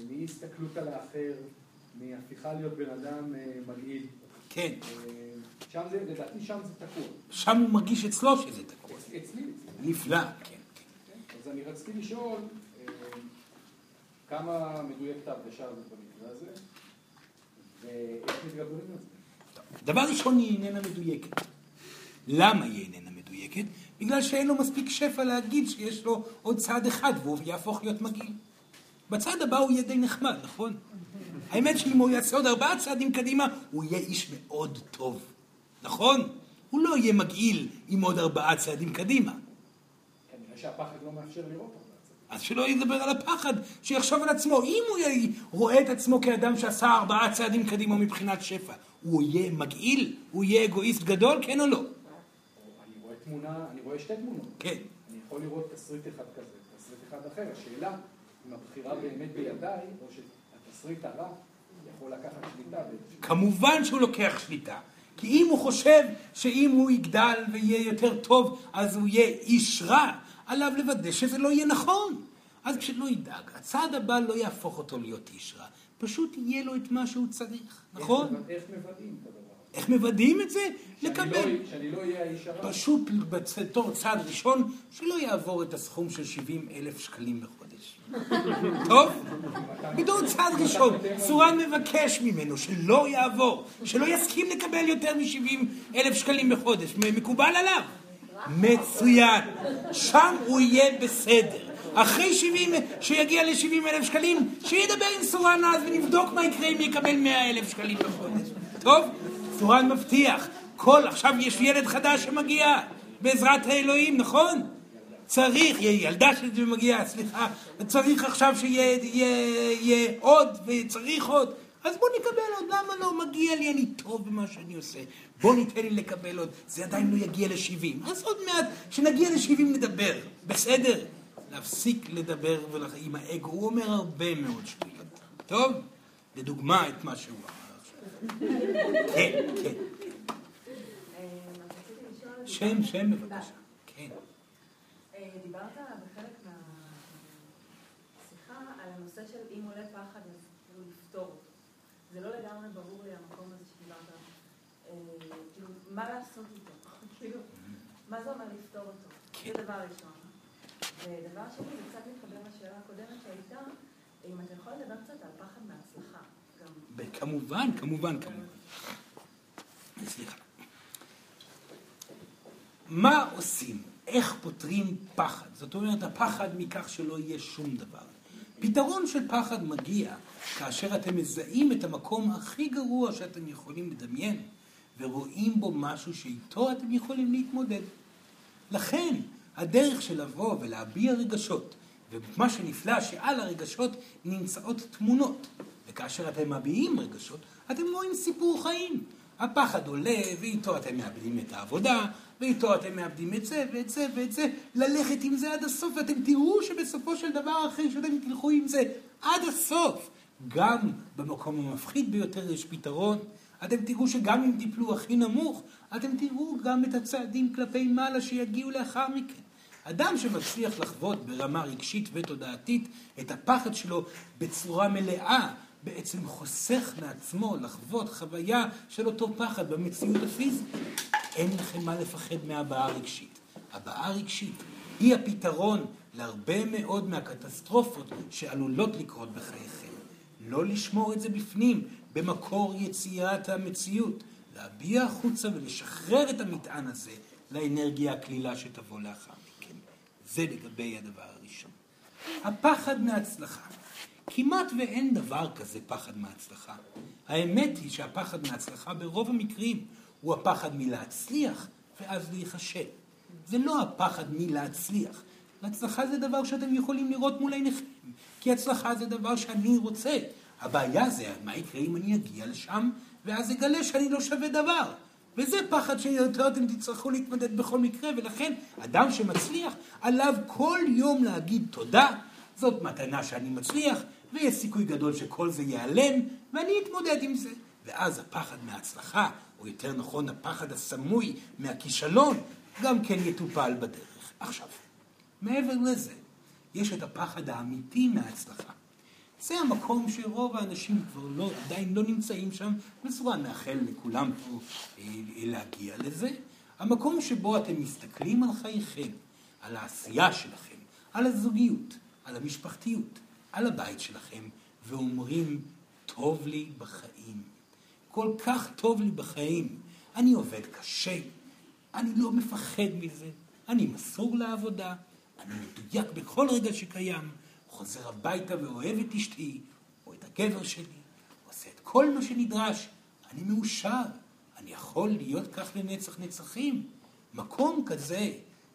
מאי הסתכלות על האחר, מהפיכה להיות בן אדם אה, מגעיל. כן. אה, שם זה, לדעתי שם זה תקוע. שם הוא מרגיש אצלו שזה תקוע. אצלי, אצלי. נפלא, כן. כן. אז אני רציתי לשאול, אה, כמה מדויקת ההרגשה הזאת במקרה הזה, ואיך מתגברים על זה? דבר ראשון, היא איננה מדויקת. למה היא איננה מדויקת? בגלל שאין לו מספיק שפע להגיד שיש לו עוד צעד אחד והוא יהפוך להיות מגעיל. בצד הבא הוא יהיה די נחמד, נכון? האמת שאם הוא יעשה עוד ארבעה צעדים קדימה, הוא יהיה איש מאוד טוב. נכון? הוא לא יהיה מגעיל עם עוד ארבעה צעדים קדימה. כנראה שהפחד לא מאפשר לראות צעדים. אז שלא ידבר על הפחד, שיחשוב על עצמו. אם הוא רואה את עצמו כאדם שעשה ארבעה צעדים קדימה מבחינת שפע, הוא יהיה מגעיל? הוא יהיה אגואיסט גדול? כן או לא? אני רואה תמונה, אני רואה שתי תמונות. כן. אני יכול לראות תסריט אחד כזה, תסריט אחד אחר. השאלה, אם הבחירה באמת בידיי, או שהתסריט הרע יכול לקחת שליטה. כמובן שהוא לוקח שליטה. כי אם הוא חושב שאם הוא יגדל ויהיה יותר טוב, אז הוא יהיה איש רע, עליו לוודא שזה לא יהיה נכון. אז כשלא ידאג, הצעד הבא לא יהפוך אותו להיות איש רע, פשוט יהיה לו את מה שהוא צריך, נכון? איך מוודאים את הדבר? איך מוודאים את זה? שאני לקבל. לא, שאני לא אהיה האיש הרע? פשוט בתור צעד ראשון, שלא יעבור את הסכום של 70 אלף שקלים בחודש. טוב? בתור צעד ראשון, צורן מבקש ממנו שלא יעבור, שלא יסכים לקבל יותר מ-70 אלף שקלים בחודש. מקובל עליו? מצוין. שם הוא יהיה בסדר. אחרי 70, שיגיע ל-70 אלף שקלים, שידבר עם סורן אז ונבדוק מה יקרה אם יקבל 100 אלף שקלים בחודש. טוב? סורן מבטיח. כל, עכשיו יש ילד חדש שמגיע, בעזרת האלוהים, נכון? צריך, ילדה שזה מגיע, סליחה, צריך עכשיו שיהיה עוד, וצריך עוד. אז בוא נקבל עוד, למה לא? מגיע לי, אני טוב במה שאני עושה. בוא ניתן לי לקבל עוד. זה עדיין לא יגיע ל-70. אז עוד מעט, כשנגיע ל-70 נדבר, בסדר? להפסיק לדבר עם האגו, הוא אומר הרבה מאוד שטויות. טוב? לדוגמה את מה שהוא אמר עכשיו. כן, כן. שם, שם בבקשה. דיברת בחלק מהשיחה על הנושא של אם עולה פחד, אז כאילו לפתור. זה לא לגמרי ברור לי המקום מה לעשות איתו? כאילו, מה זה אומר לפתור אותו? זה דבר ראשון. ודבר שני, זה קצת מתחבר לשאלה הקודמת שהייתה, אם אתה יכול לדבר קצת על פחד מהצלחה. כמובן, כמובן, כמובן. סליחה. מה עושים? איך פותרים פחד. זאת אומרת, הפחד מכך שלא יהיה שום דבר. פתרון של פחד מגיע כאשר אתם מזהים את המקום הכי גרוע שאתם יכולים לדמיין, ורואים בו משהו שאיתו אתם יכולים להתמודד. לכן, הדרך של לבוא ולהביע רגשות, ומה שנפלא שעל הרגשות נמצאות תמונות, וכאשר אתם מביעים רגשות, אתם רואים סיפור חיים. הפחד עולה, ואיתו אתם מאבדים את העבודה, ואיתו אתם מאבדים את זה ואת זה ואת זה, ללכת עם זה עד הסוף, ואתם תראו שבסופו של דבר, אחרי שאתם תלכו עם זה עד הסוף, גם במקום המפחיד ביותר יש פתרון. אתם תראו שגם אם תיפלו הכי נמוך, אתם תראו גם את הצעדים כלפי מעלה שיגיעו לאחר מכן. אדם שמצליח לחוות ברמה רגשית ותודעתית את הפחד שלו בצורה מלאה, בעצם חוסך מעצמו לחוות חוויה של אותו פחד במציאות הפיזית. אין לכם מה לפחד מהבעה רגשית. הבעה רגשית היא הפתרון להרבה מאוד מהקטסטרופות שעלולות לקרות בחייכם. לא לשמור את זה בפנים, במקור יצירת המציאות. להביע החוצה ולשחרר את המטען הזה לאנרגיה הקלילה שתבוא לאחר מכן. זה לגבי הדבר הראשון. הפחד מהצלחה. כמעט ואין דבר כזה פחד מהצלחה. האמת היא שהפחד מהצלחה ברוב המקרים הוא הפחד מלהצליח ואז להיכשל. זה לא הפחד מלהצליח. הצלחה זה דבר שאתם יכולים לראות מול עיניכם, כי הצלחה זה דבר שאני רוצה. הבעיה זה מה יקרה אם אני אגיע לשם, ואז אגלה שאני לא שווה דבר. וזה פחד שיותר אתם תצטרכו להתמודד בכל מקרה, ולכן אדם שמצליח, עליו כל יום להגיד תודה, זאת מתנה שאני מצליח, ויש סיכוי גדול שכל זה ייעלם, ואני אתמודד עם זה. ואז הפחד מההצלחה, או יותר נכון הפחד הסמוי מהכישלון, גם כן יטופל בדרך. עכשיו, מעבר לזה, יש את הפחד האמיתי מההצלחה. זה המקום שרוב האנשים כבר לא, עדיין לא נמצאים שם, בצורה מאחל לכולם פה אה, להגיע לזה. המקום שבו אתם מסתכלים על חייכם, על העשייה שלכם, על הזוגיות, על המשפחתיות, על הבית שלכם, ואומרים, טוב לי בחיים. כל כך טוב לי בחיים. אני עובד קשה, אני לא מפחד מזה, אני מסור לעבודה, אני מדויק בכל רגע שקיים, חוזר הביתה ואוהב את אשתי, או את הגבר שלי, עושה את כל מה שנדרש, אני מאושר, אני יכול להיות כך לנצח נצחים. מקום כזה,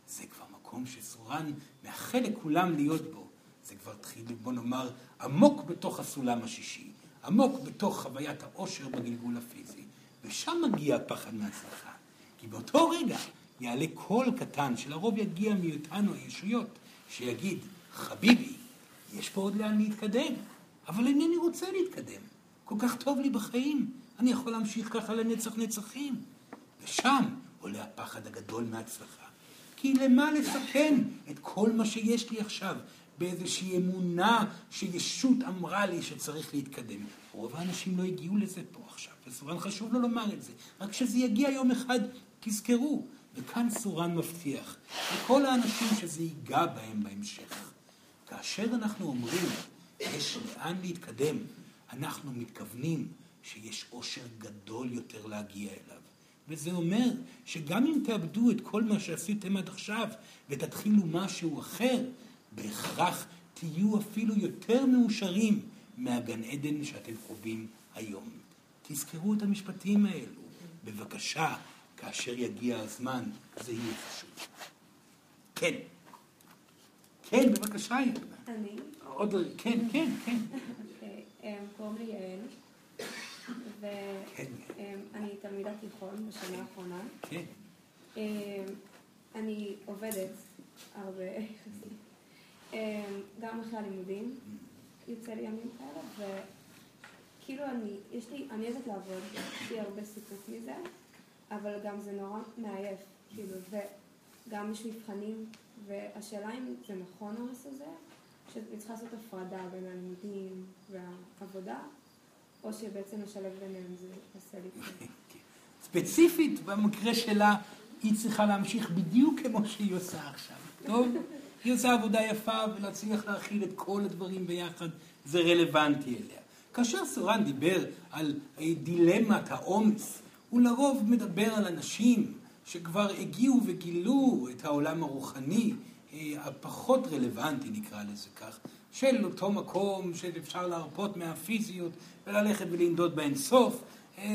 זה כבר מקום שסורן מאחל לכולם להיות בו. זה כבר התחיל, בוא נאמר, עמוק בתוך הסולם השישי, עמוק בתוך חוויית העושר בגלגול הפיזי, ושם מגיע הפחד מהצלחה. כי באותו רגע יעלה קול קטן, שלרוב יגיע מאיתנו הישויות, שיגיד, חביבי, יש פה עוד לאן להתקדם, אבל אינני רוצה להתקדם. כל כך טוב לי בחיים, אני יכול להמשיך ככה לנצח נצחים. ושם עולה הפחד הגדול מהצלחה. כי למה לסכן את כל מה שיש לי עכשיו באיזושהי אמונה שישות אמרה לי שצריך להתקדם? רוב האנשים לא הגיעו לזה פה עכשיו, וסורן חשוב לו לומר את זה. רק כשזה יגיע יום אחד, תזכרו. וכאן סורן מבטיח לכל האנשים שזה ייגע בהם בהמשך. כאשר אנחנו אומרים, יש לאן להתקדם, אנחנו מתכוונים שיש עושר גדול יותר להגיע אליו. וזה אומר שגם אם תאבדו את כל מה שעשיתם עד עכשיו ותתחילו משהו אחר, בהכרח תהיו אפילו יותר מאושרים מהגן עדן שאתם חווים היום. תזכרו את המשפטים האלו. בבקשה, כאשר יגיע הזמן, זה יהיה פשוט. כן. כן, בבקשה, ילדה. אני? עוד, כן, כן, כן. אוקיי, אמ, קוראים לי יעל, כן. ואני תלמידת תיכון בשנה האחרונה. כן. אמ, אני עובדת הרבה, גם אחרי הלימודים, יוצא לי ימים כאלה, וכאילו אני, יש לי, אני אוהבת לעבוד, יש לי הרבה סיפוק מזה, אבל גם זה נורא מעייף, כאילו, וגם יש מבחנים, והשאלה אם זה נכון העומס הזה, שאני צריכה לעשות הפרדה בין הלימודים והעבודה, או שבעצם לשלב ביניהם זה עושה לי. ספציפית, במקרה שלה, היא צריכה להמשיך בדיוק כמו שהיא עושה עכשיו. טוב? היא עושה עבודה יפה, ולהצליח להכיל את כל הדברים ביחד, זה רלוונטי אליה. כאשר סורן דיבר על דילמת העומס, הוא לרוב מדבר על אנשים שכבר הגיעו וגילו את העולם הרוחני, הפחות רלוונטי, נקרא לזה כך, של אותו מקום שאפשר להרפות מהפיזיות וללכת ולנדוד באינסוף.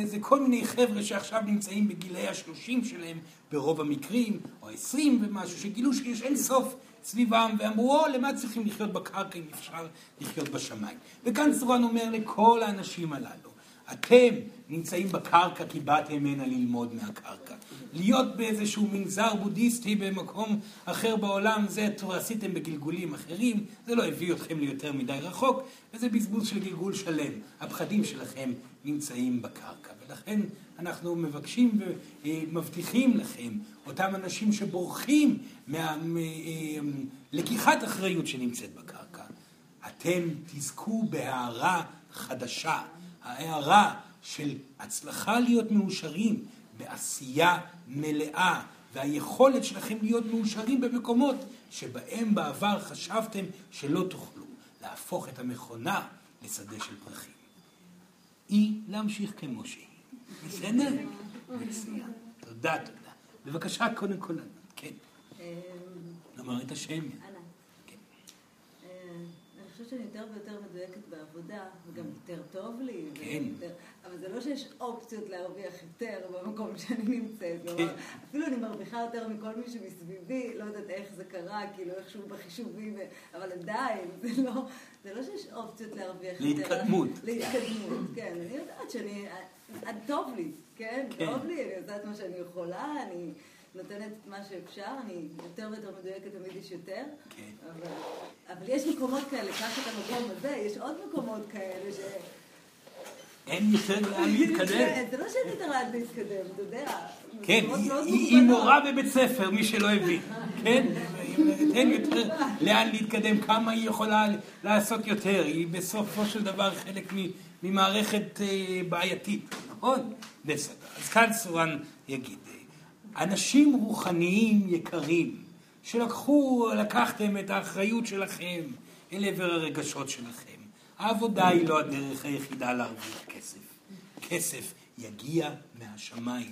זה כל מיני חבר'ה שעכשיו נמצאים בגילאי השלושים שלהם ברוב המקרים, או העשרים ומשהו, שגילו שיש אין סוף סביבם, ואמרו, או, למה צריכים לחיות בקרקע אם אפשר לחיות בשמיים? וכאן סורן אומר לכל האנשים הללו, אתם נמצאים בקרקע כי באתם הנה ללמוד מהקרקע. להיות באיזשהו מנזר בודהיסטי במקום אחר בעולם, זה עשיתם בגלגולים אחרים, זה לא הביא אתכם ליותר מדי רחוק, וזה בזבוז של גלגול שלם. הפחדים שלכם נמצאים בקרקע. ולכן אנחנו מבקשים ומבטיחים לכם, אותם אנשים שבורחים מלקיחת אחריות שנמצאת בקרקע, אתם תזכו בהערה חדשה, ההערה של הצלחה להיות מאושרים בעשייה מלאה, והיכולת שלכם להיות מאושרים במקומות שבהם בעבר חשבתם שלא תוכלו, להפוך את המכונה לשדה של פרחים. היא להמשיך כמו שהיא. בסדר? מצוין. תודה, תודה. בבקשה, קודם כל, כן. לומר את השם. חושבת שאני יותר ויותר מדויקת בעבודה, וגם יותר טוב לי. כן. ויותר- אבל זה לא שיש אופציות להרוויח יותר במקום שאני נמצאת. כן. כלומר, אפילו אני מרוויחה יותר מכל מי שמסביבי, לא יודעת איך זה קרה, כאילו איכשהו בחישובים, אבל עדיין, זה לא, זה לא שיש אופציות להרוויח יותר. להתקדמות. להתקדמות, כן. אני יודעת שאני, טוב לי, כן? כן. טוב לי, אני את מה שאני יכולה, אני נותנת את מה שאפשר, אני יותר ויותר מדויקת, תמיד יש יותר. כן. אבל, אבל יש מקומות כאלה, קח את המקום הזה, יש עוד מקומות כאלה ש... אין יותר לאן להתקדם. זה לא שאין יותר לאן להתקדם, אתה יודע. כן, היא-. מורה בבית ספר, מי שלא הבין. כן? אין יותר לאן להתקדם, כמה היא יכולה לעשות יותר. היא בסופו של דבר חלק מ- ממערכת אה, בעייתית, נכון? בסדר. אז כאן סורן יגיד, אנשים רוחניים יקרים, שלקחו, לקחתם את האחריות שלכם אל עבר הרגשות שלכם. העבודה היא לא הדרך היחידה להרוויח כסף. כסף יגיע מהשמיים.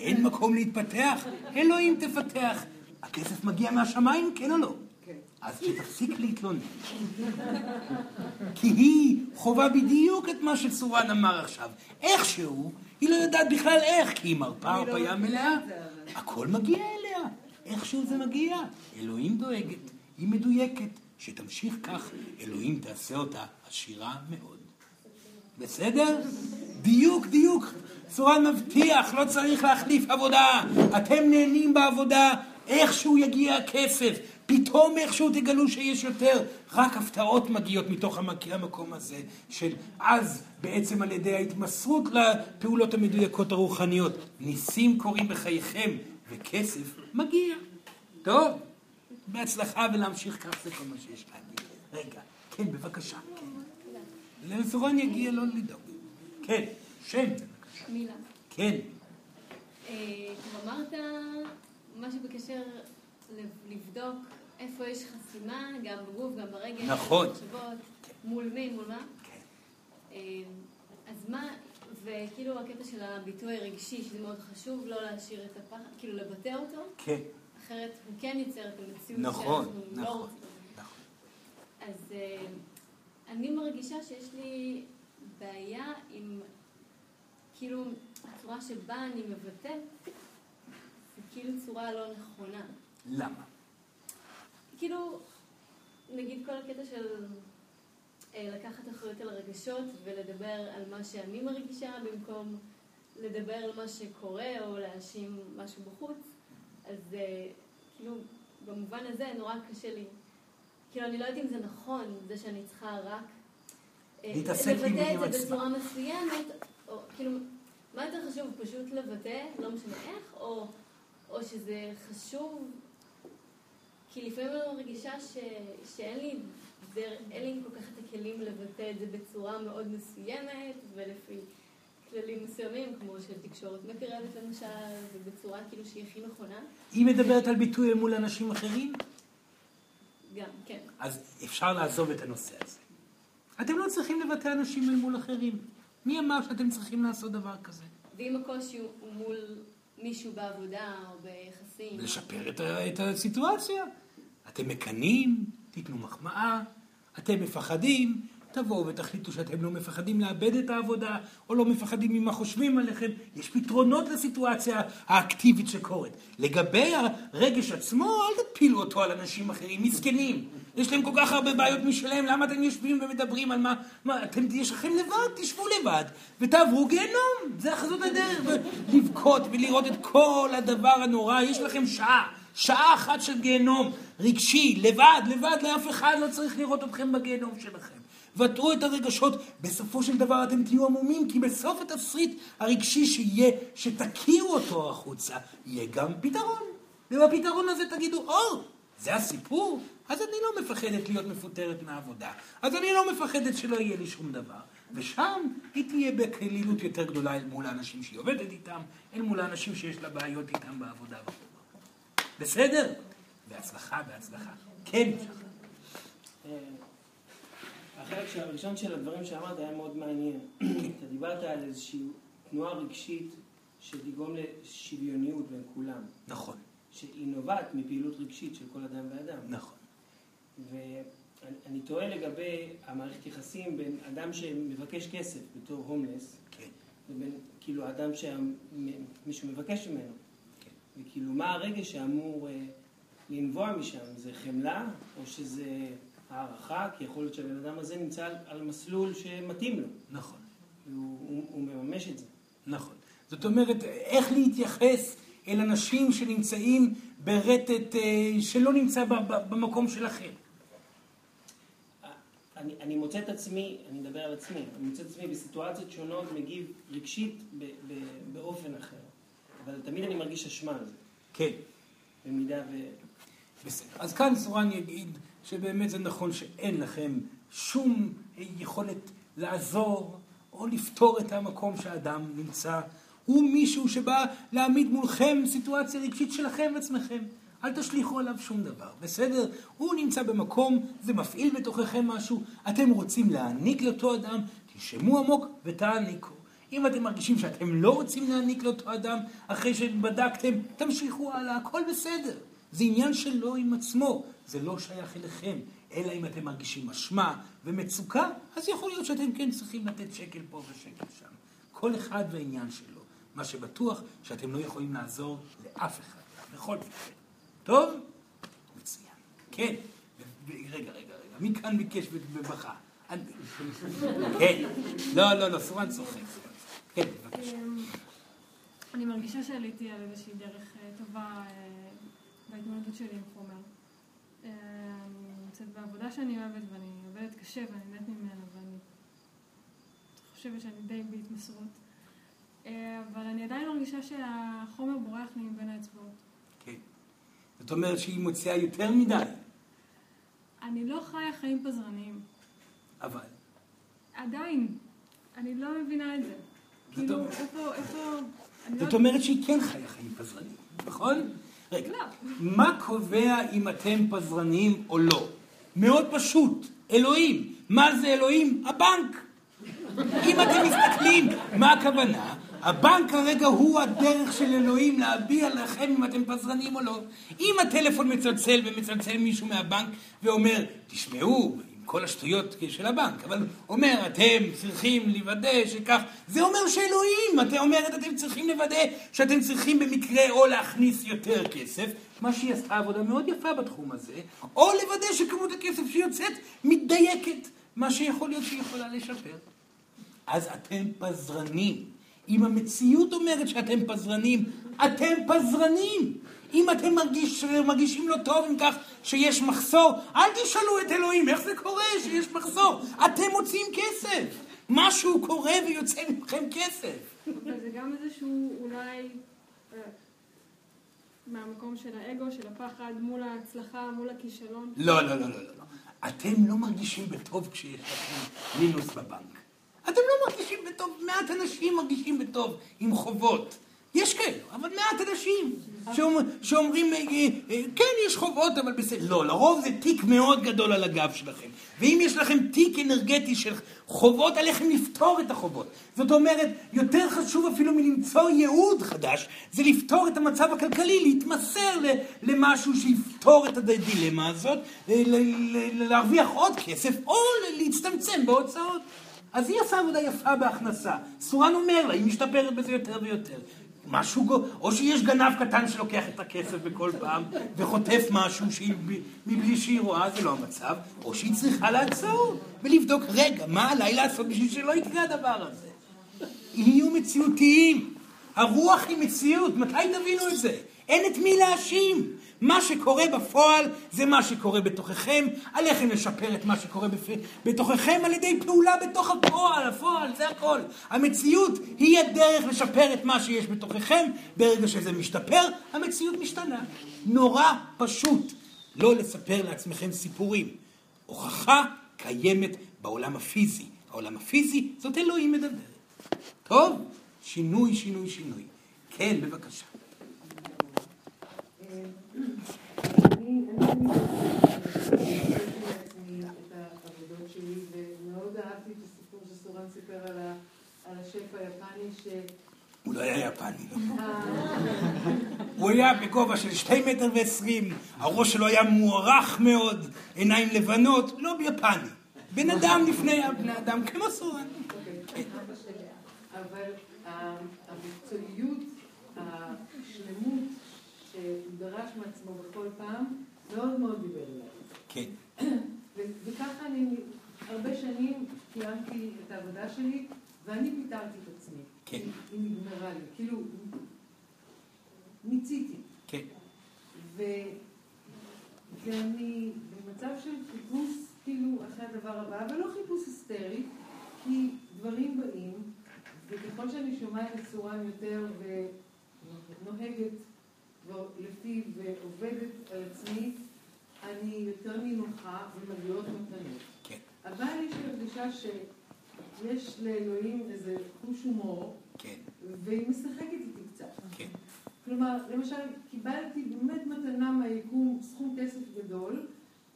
אין מקום להתפתח, אלוהים תפתח. הכסף מגיע מהשמיים, כן או לא? אז שתפסיק להתלונן. כי היא חווה בדיוק את מה שסורן אמר עכשיו. איכשהו, היא לא יודעת בכלל איך, כי היא מרפה אני לא הרפאיה מלאה. הכל מגיע אליה, איכשהו זה מגיע. אלוהים דואגת, היא מדויקת, שתמשיך כך, אלוהים תעשה אותה עשירה מאוד. בסדר? דיוק, דיוק. סורן מבטיח, לא צריך להחליף עבודה. אתם נהנים בעבודה, איכשהו יגיע הכסף. פתאום איכשהו תגלו שיש יותר. רק הפתעות מגיעות מתוך המק- המקום הזה, של אז בעצם על ידי ההתמסרות לפעולות המדויקות הרוחניות. ניסים קורים בחייכם, וכסף מגיע. טוב, בהצלחה ולהמשיך כך זה כל מה שיש להגיד. רגע, כן, בבקשה, כן. לסורן יגיע, לא לדאוג. כן, שם, בבקשה. מילה. כן, אה, אמרת משהו בקשר לבדוק איפה יש חסימה, גם בגוף, גם ברגל, נכון. במחשבות, מול מי, מול מה. כן. אה, אז מה, וכאילו הקטע של הביטוי הרגשי, שזה מאוד חשוב, לא להשאיר את הפחד, כאילו לבטא אותו, כן, אחרת הוא כן ייצר את המציאות נכון, שאנחנו לא נכון, רוצים. נכון. אז אה, אני מרגישה שיש לי בעיה עם, כאילו, הצורה שבה אני מבטאת, זה כאילו צורה לא נכונה. למה? כאילו, נגיד כל הקטע של אה, לקחת אחריות על הרגשות ולדבר על מה שאני מרגישה במקום לדבר על מה שקורה או להאשים משהו בחוץ, אז אה, כאילו, במובן הזה נורא קשה לי. כאילו, אני לא יודעת אם זה נכון, זה שאני צריכה רק אה, להתעסק עם לבטא עם את זה עצמה. בצורה מסוימת, או כאילו, מה יותר חשוב, פשוט לבטא, לא משנה איך, או, או שזה חשוב כי לפעמים אני מרגישה ש... שאין לי, דר... אין לי כל כך את הכלים לבטא את זה בצורה מאוד מסוימת ולפי כללים מסוימים, כמו של תקשורת מקרבת למשל, ובצורה כאילו שהיא הכי נכונה. היא מדברת על ביטוי אל מול אנשים אחרים, גם, כן. אז אפשר לעזוב את הנושא הזה. אתם לא צריכים לבטא אנשים אל מול אחרים. מי אמר שאתם צריכים לעשות דבר כזה? ואם הקושי הוא מול מישהו בעבודה או ביחסים. ולשפר את, את הסיטואציה. אתם מקנאים, תיתנו מחמאה, אתם מפחדים, תבואו ותחליטו שאתם לא מפחדים לאבד את העבודה, או לא מפחדים ממה חושבים עליכם. יש פתרונות לסיטואציה האקטיבית שקורית. לגבי הרגש עצמו, אל תפילו אותו על אנשים אחרים, מסכנים. יש להם כל כך הרבה בעיות משלהם, למה אתם יושבים ומדברים על מה... מה אתם, יש לכם לבד, תשבו לבד, ותעברו גיהנום. זה החזות הדרך, ולבכות ולראות את כל הדבר הנורא. יש לכם שעה. שעה אחת של גיהנום רגשי, לבד, לבד, לאף אחד לא צריך לראות אתכם בגיהנום שלכם. בטאו את הרגשות, בסופו של דבר אתם תהיו עמומים, כי בסוף התסריט הרגשי שיהיה, שתקיעו אותו החוצה, יהיה גם פתרון. ובפתרון הזה תגידו, או, זה הסיפור? אז אני לא מפחדת להיות מפוטרת מהעבודה. אז אני לא מפחדת שלא יהיה לי שום דבר. ושם היא תהיה בקלילות יותר גדולה אל מול האנשים שהיא עובדת איתם, אל מול האנשים שיש לה בעיות איתם בעבודה. בסדר? בהצלחה, בהצלחה. כן, אה, החלק הראשון של הדברים שאמרת היה מאוד מעניין. אתה דיברת על איזושהי תנועה רגשית שתגרום לשוויוניות בין כולם, נכון, שהיא נובעת מפעילות רגשית של כל אדם ואדם. נכון. אני, אני תוהה לגבי המערכת יחסים בין אדם שמבקש כסף בתור הומלס, כן. לבין כאילו אדם שמישהו מבקש ממנו. כן. וכאילו מה הרגש שאמור אה, לנבוע משם? זה חמלה או שזה הערכה? כי יכול להיות שהבן אדם הזה נמצא על, על מסלול שמתאים לו. נכון. והוא הוא, הוא מממש את זה. נכון. זאת אומרת, איך להתייחס אל אנשים שנמצאים ברטט אה, שלא נמצא ב- ב- במקום שלכם. אני, אני מוצא את עצמי, אני מדבר על עצמי, אני מוצא את עצמי בסיטואציות שונות מגיב רגשית ב, ב, באופן אחר. אבל תמיד אני מרגיש אשמה על זה, כן. במידה ו... בסדר. אז כאן סורן יגיד שבאמת זה נכון שאין לכם שום יכולת לעזור או לפתור את המקום שהאדם נמצא. הוא מישהו שבא להעמיד מולכם סיטואציה רגשית שלכם עצמכם. אל תשליכו עליו שום דבר, בסדר? הוא נמצא במקום, זה מפעיל בתוככם משהו, אתם רוצים להעניק לאותו אדם, תנשמו עמוק ותעניקו. אם אתם מרגישים שאתם לא רוצים להעניק לאותו אדם, אחרי שבדקתם, תמשיכו הלאה, הכל בסדר. זה עניין שלו עם עצמו, זה לא שייך אליכם. אלא אם אתם מרגישים אשמה ומצוקה, אז יכול להיות שאתם כן צריכים לתת שקל פה ושקל שם. כל אחד והעניין שלו. מה שבטוח, שאתם לא יכולים לעזור לאף אחד, בכל מקרה. טוב? מצוין. כן. רגע, רגע, רגע. מי כאן ביקש? אני- כן. לא, לא, לא, סורן צוחק. כן, בבקשה. אמ, אני מרגישה שעליתי על איזושהי דרך אה, טובה אה, בהתמודדות שלי עם חומר. אני נמצאת בעבודה שאני אוהבת ואני עובדת קשה ואני נהנית ממנה ואני חושבת שאני די בהתמסרות. אה, אבל אני עדיין מרגישה שהחומר בורח לי מבין האצבעות. כן. זאת אומרת שהיא מוציאה יותר מדי, אני לא חיה חיים פזרניים. אבל... עדיין. אני לא מבינה את זה. כאילו, איפה, איפה... לא- זאת אומרת שהיא כן חיה חיים פזרניים, נכון? רגע, לא. מה קובע אם אתם פזרניים או לא? מאוד פשוט, אלוהים. מה זה אלוהים? הבנק. אם אתם מסתכלים, מה הכוונה? הבנק כרגע הוא הדרך של אלוהים להביע לכם אם אתם פזרנים או לא. אם הטלפון מצלצל ומצלצל מישהו מהבנק ואומר, תשמעו, כל השטויות של הבנק, אבל אומר, אתם צריכים לוודא שכך, זה אומר שאלוהים, אתם אומרת, אתם צריכים לוודא שאתם צריכים במקרה או להכניס יותר כסף, מה שהיא עשתה עבודה מאוד יפה בתחום הזה, או לוודא שכמות הכסף שיוצאת מתדייקת, מה שיכול להיות שהיא יכולה לשפר. אז אתם פזרנים. אם המציאות אומרת שאתם פזרנים, אתם פזרנים. אם אתם מרגיש, מרגישים לא טוב עם כך שיש מחסור, אל תשאלו את אלוהים איך זה קורה שיש מחסור. אתם מוצאים כסף. משהו קורה ויוצא מכם כסף. אבל זה גם איזשהו אולי אה, מהמקום של האגו, של הפחד, מול ההצלחה, מול הכישלון. לא, לא, לא, לא, לא. לא. אתם לא מרגישים בטוב כשיש לכם מינוס בבנק. אתם לא מרגישים בטוב, מעט אנשים מרגישים בטוב עם חובות. יש כאלו, אבל מעט אנשים שאומרים, אה, אה, אה, כן, יש חובות, אבל בסדר. לא, לרוב זה תיק מאוד גדול על הגב שלכם. ואם יש לכם תיק אנרגטי של חובות, עליכם לפתור את החובות. זאת אומרת, יותר חשוב אפילו מלמצוא ייעוד חדש, זה לפתור את המצב הכלכלי, להתמסר למשהו שיפתור את הדילמה הזאת, ל- להרוויח עוד כסף, או להצטמצם בהוצאות. אז היא עושה עבודה יפה בהכנסה. סורן אומר לה, היא משתפרת בזה יותר ויותר. משהו, גו- או שיש גנב קטן שלוקח את הכסף בכל פעם וחוטף משהו שהיא, מבלי שהיא רואה, זה לא המצב, או שהיא צריכה לעצור ולבדוק, רגע, מה עליי לעשות בשביל שלא יקרה הדבר הזה? יהיו מציאותיים. הרוח היא מציאות, מתי תבינו את זה? אין את מי להאשים. מה שקורה בפועל זה מה שקורה בתוככם, עליכם לשפר את מה שקורה בפ... בתוככם על ידי פעולה בתוך הפועל, הפועל, זה הכל. המציאות היא הדרך לשפר את מה שיש בתוככם, ברגע שזה משתפר, המציאות משתנה. נורא פשוט לא לספר לעצמכם סיפורים. הוכחה קיימת בעולם הפיזי. העולם הפיזי זאת אלוהים מדברת. טוב, שינוי, שינוי, שינוי. כן, בבקשה. אני לעצמי את העבודות שלי, ומאוד אהבתי את הסיפור שסורן סיפר על ה- על השף היפני, הוא לא היה יפני. הוא היה בגובה של שתי מטר ועשרים, הראש שלו היה מוערך מאוד, עיניים לבנות, לא יפני. בן אדם לפני הבני אדם, כמו סורן. אבל המקצועיות, השלמות שהוא דרש מעצמו בכל פעם, מאוד מאוד דיבר אליי. כן. וככה אני הרבה שנים קיימתי את העבודה שלי, ואני פיטרתי את עצמי. כן. היא נגמרה לי, כאילו, מיציתי. כן. ו... ואני במצב של חיפוש, כאילו, אחרי הדבר הבא, אבל לא חיפוש היסטרי, כי דברים באים, וככל שאני שומעת את צורן יותר ונוהגת לפיו ועובדת על עצמי, אני יותר נינוחה ומגיעות מתנות. כן. אבל יש לי הרגשה שיש לאלוהים איזה חוש הומור, כן. והיא משחקת איתי קצת. כן. כלומר, למשל, קיבלתי באמת מתנה מהיקום סכום כסף גדול,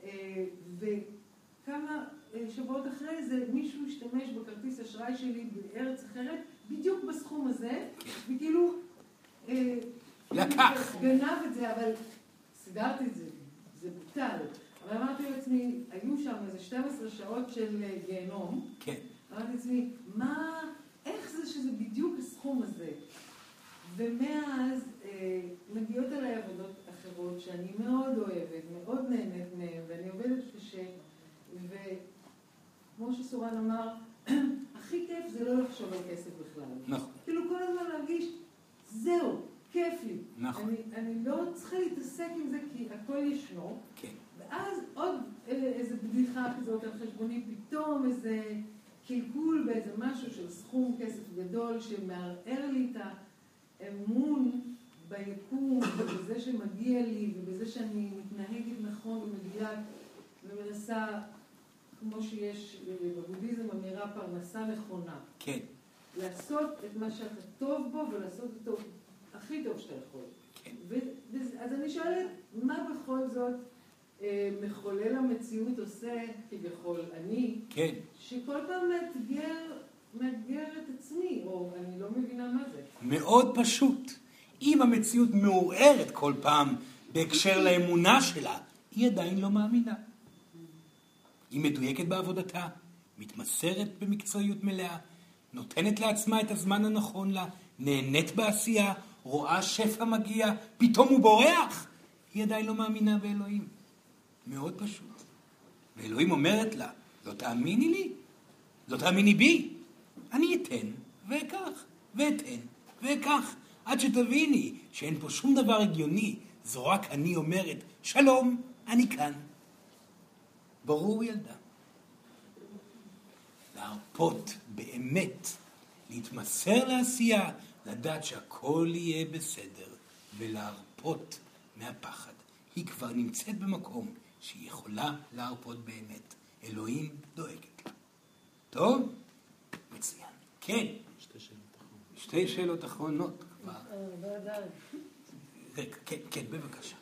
אה, וכמה אה, שבועות אחרי זה מישהו השתמש בכרטיס אשראי שלי בארץ אחרת, בדיוק בסכום הזה, וכאילו... אה, לקח. גנב את זה, אבל סידרתי את זה, זה בוטל. אבל אמרתי לעצמי, היו שם איזה 12 שעות של גיהנום. כן. אמרתי לעצמי, מה, איך זה שזה בדיוק הסכום הזה? ומאז אה, מגיעות אליי עבודות אחרות שאני מאוד אוהבת, מאוד נהנית מהן, ואני עובדת קשה, וכמו שסורן אמר, הכי כיף זה לא לחשוב על כסף בכלל. נכון. כאילו כל הזמן להרגיש, זהו, כיף לי. נכון. אני, אני לא צריכה להתעסק עם זה כי הכל ישנו. כן. ואז עוד איזה בדיחה כזאת על חשבוני, פתאום איזה קלקול באיזה משהו של סכום כסף גדול שמערער לי את האמון ביקום ובזה שמגיע לי ובזה שאני מתנהגת נכון ומדויק ומנסה, כמו שיש בבודהיזם אמירה פרנסה נכונה. כן. לעשות את מה שאתה טוב בו ולעשות אותו הכי טוב שאתה יכול. אז אני שואלת, מה בכל זאת אה, מחולל המציאות עושה, כביכול אני, כן. שכל פעם מאתגר, מאתגר את עצמי, או אני לא מבינה מה זה. מאוד פשוט. אם המציאות מעורערת כל פעם בהקשר לאמונה שלה, היא עדיין לא מאמינה. היא מדויקת בעבודתה, מתמסרת במקצועיות מלאה, נותנת לעצמה את הזמן הנכון לה, נהנית בעשייה, רואה שפע מגיע, פתאום הוא בורח, היא עדיין לא מאמינה באלוהים. מאוד פשוט. ואלוהים אומרת לה, לא תאמיני לי? לא תאמיני בי? אני אתן ואקח, ואתן ואקח, עד שתביני שאין פה שום דבר הגיוני, זו רק אני אומרת, שלום, אני כאן. ברור ילדה. להרפות באמת, להתמסר לעשייה, לדעת שהכל יהיה בסדר, ולהרפות מהפחד. היא כבר נמצאת במקום שהיא יכולה להרפות באמת. אלוהים דואגת לה. טוב? מצוין. כן. שתי שאלות אחרונות כבר. רגע, כן, כן, בבקשה.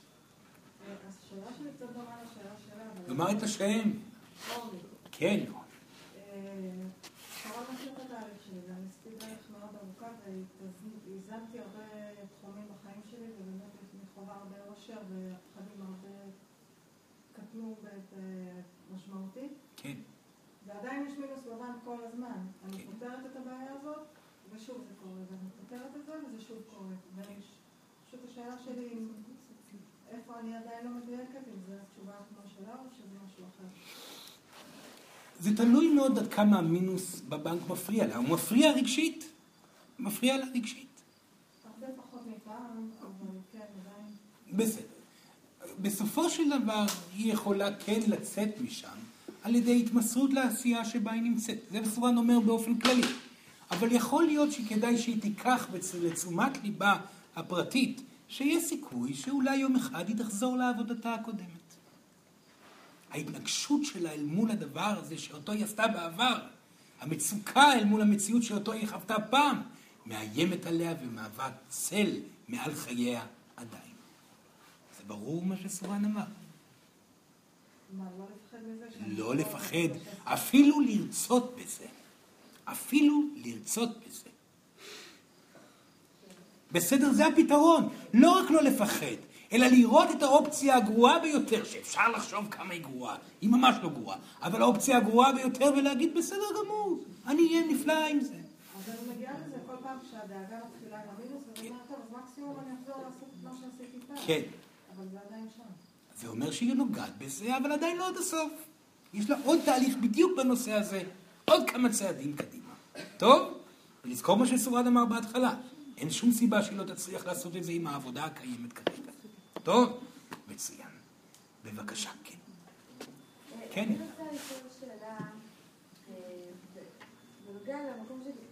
השאלה שלי קצת דומה לשאלה שלה. לומר את השם. כן. קרה משהו בתהליך שלי, ואני עשיתי דרך מאוד ארוכה, והזמתי הרבה תחומים בחיים שלי, ובאמת אני חווה הרבה אושר, והפחדים הרבה קטנו משמעותי. כן. ועדיין יש מינוס בבנק כל הזמן. אני פותרת את הבעיה הזאת, ושוב זה קורה, ואני פותרת את זה, וזה שוב קורה. ופשוט השאלה שלי, איפה אני עדיין לא מדויקת, אם זו התשובה כמו שלה, או שזה משהו אחר. זה תלוי מאוד עד כמה המינוס בבנק מפריע לה. הוא מפריע רגשית. מפריע לה רגשית. כן. בסדר. בסופו של דבר היא יכולה כן לצאת משם על ידי התמסרות לעשייה שבה היא נמצאת. זה בסורן אומר באופן כללי. אבל יכול להיות שכדאי שהיא תיקח לתשומת ליבה הפרטית, שיש סיכוי שאולי יום אחד היא תחזור לעבודתה הקודמת. ההתנגשות שלה אל מול הדבר הזה שאותו היא עשתה בעבר, המצוקה אל מול המציאות שאותו היא חוותה פעם, מאיימת עליה ומהווה צל מעל חייה עדיין. זה ברור מה שסורן אמר. מה, לא לפחד מזה? שאני לא לפחד, אפילו לרצות בזה. אפילו לרצות בזה. בסדר? זה הפתרון. לא רק לא לפחד, אלא לראות את האופציה הגרועה ביותר, שאפשר לחשוב כמה היא גרועה, היא ממש לא גרועה, אבל האופציה הגרועה ביותר ולהגיד בסדר גמור, אני אהיה נפלא עם זה. אז אני מגיעה לזה כל פעם שהדאגה מתחילה עם המינוס, ואני אומרת, טוב, אז מקסימום אני אחזור לעשות את מה שעשיתי פעם. כן. אבל זה עדיין שם. זה אומר שהיא נוגעת בזה, אבל עדיין לא עד הסוף. יש לה עוד תהליך בדיוק בנושא הזה, עוד כמה צעדים קדימה. טוב? ולזכור מה שסורד אמר בהתחלה, אין שום סיבה שהיא לא תצליח לעשות את זה עם העבודה הקיימת כרגע. טוב? מצוין. בבקשה, כן. כן. אני רוצה לשאול שאלה אה, בנוגע למקום של.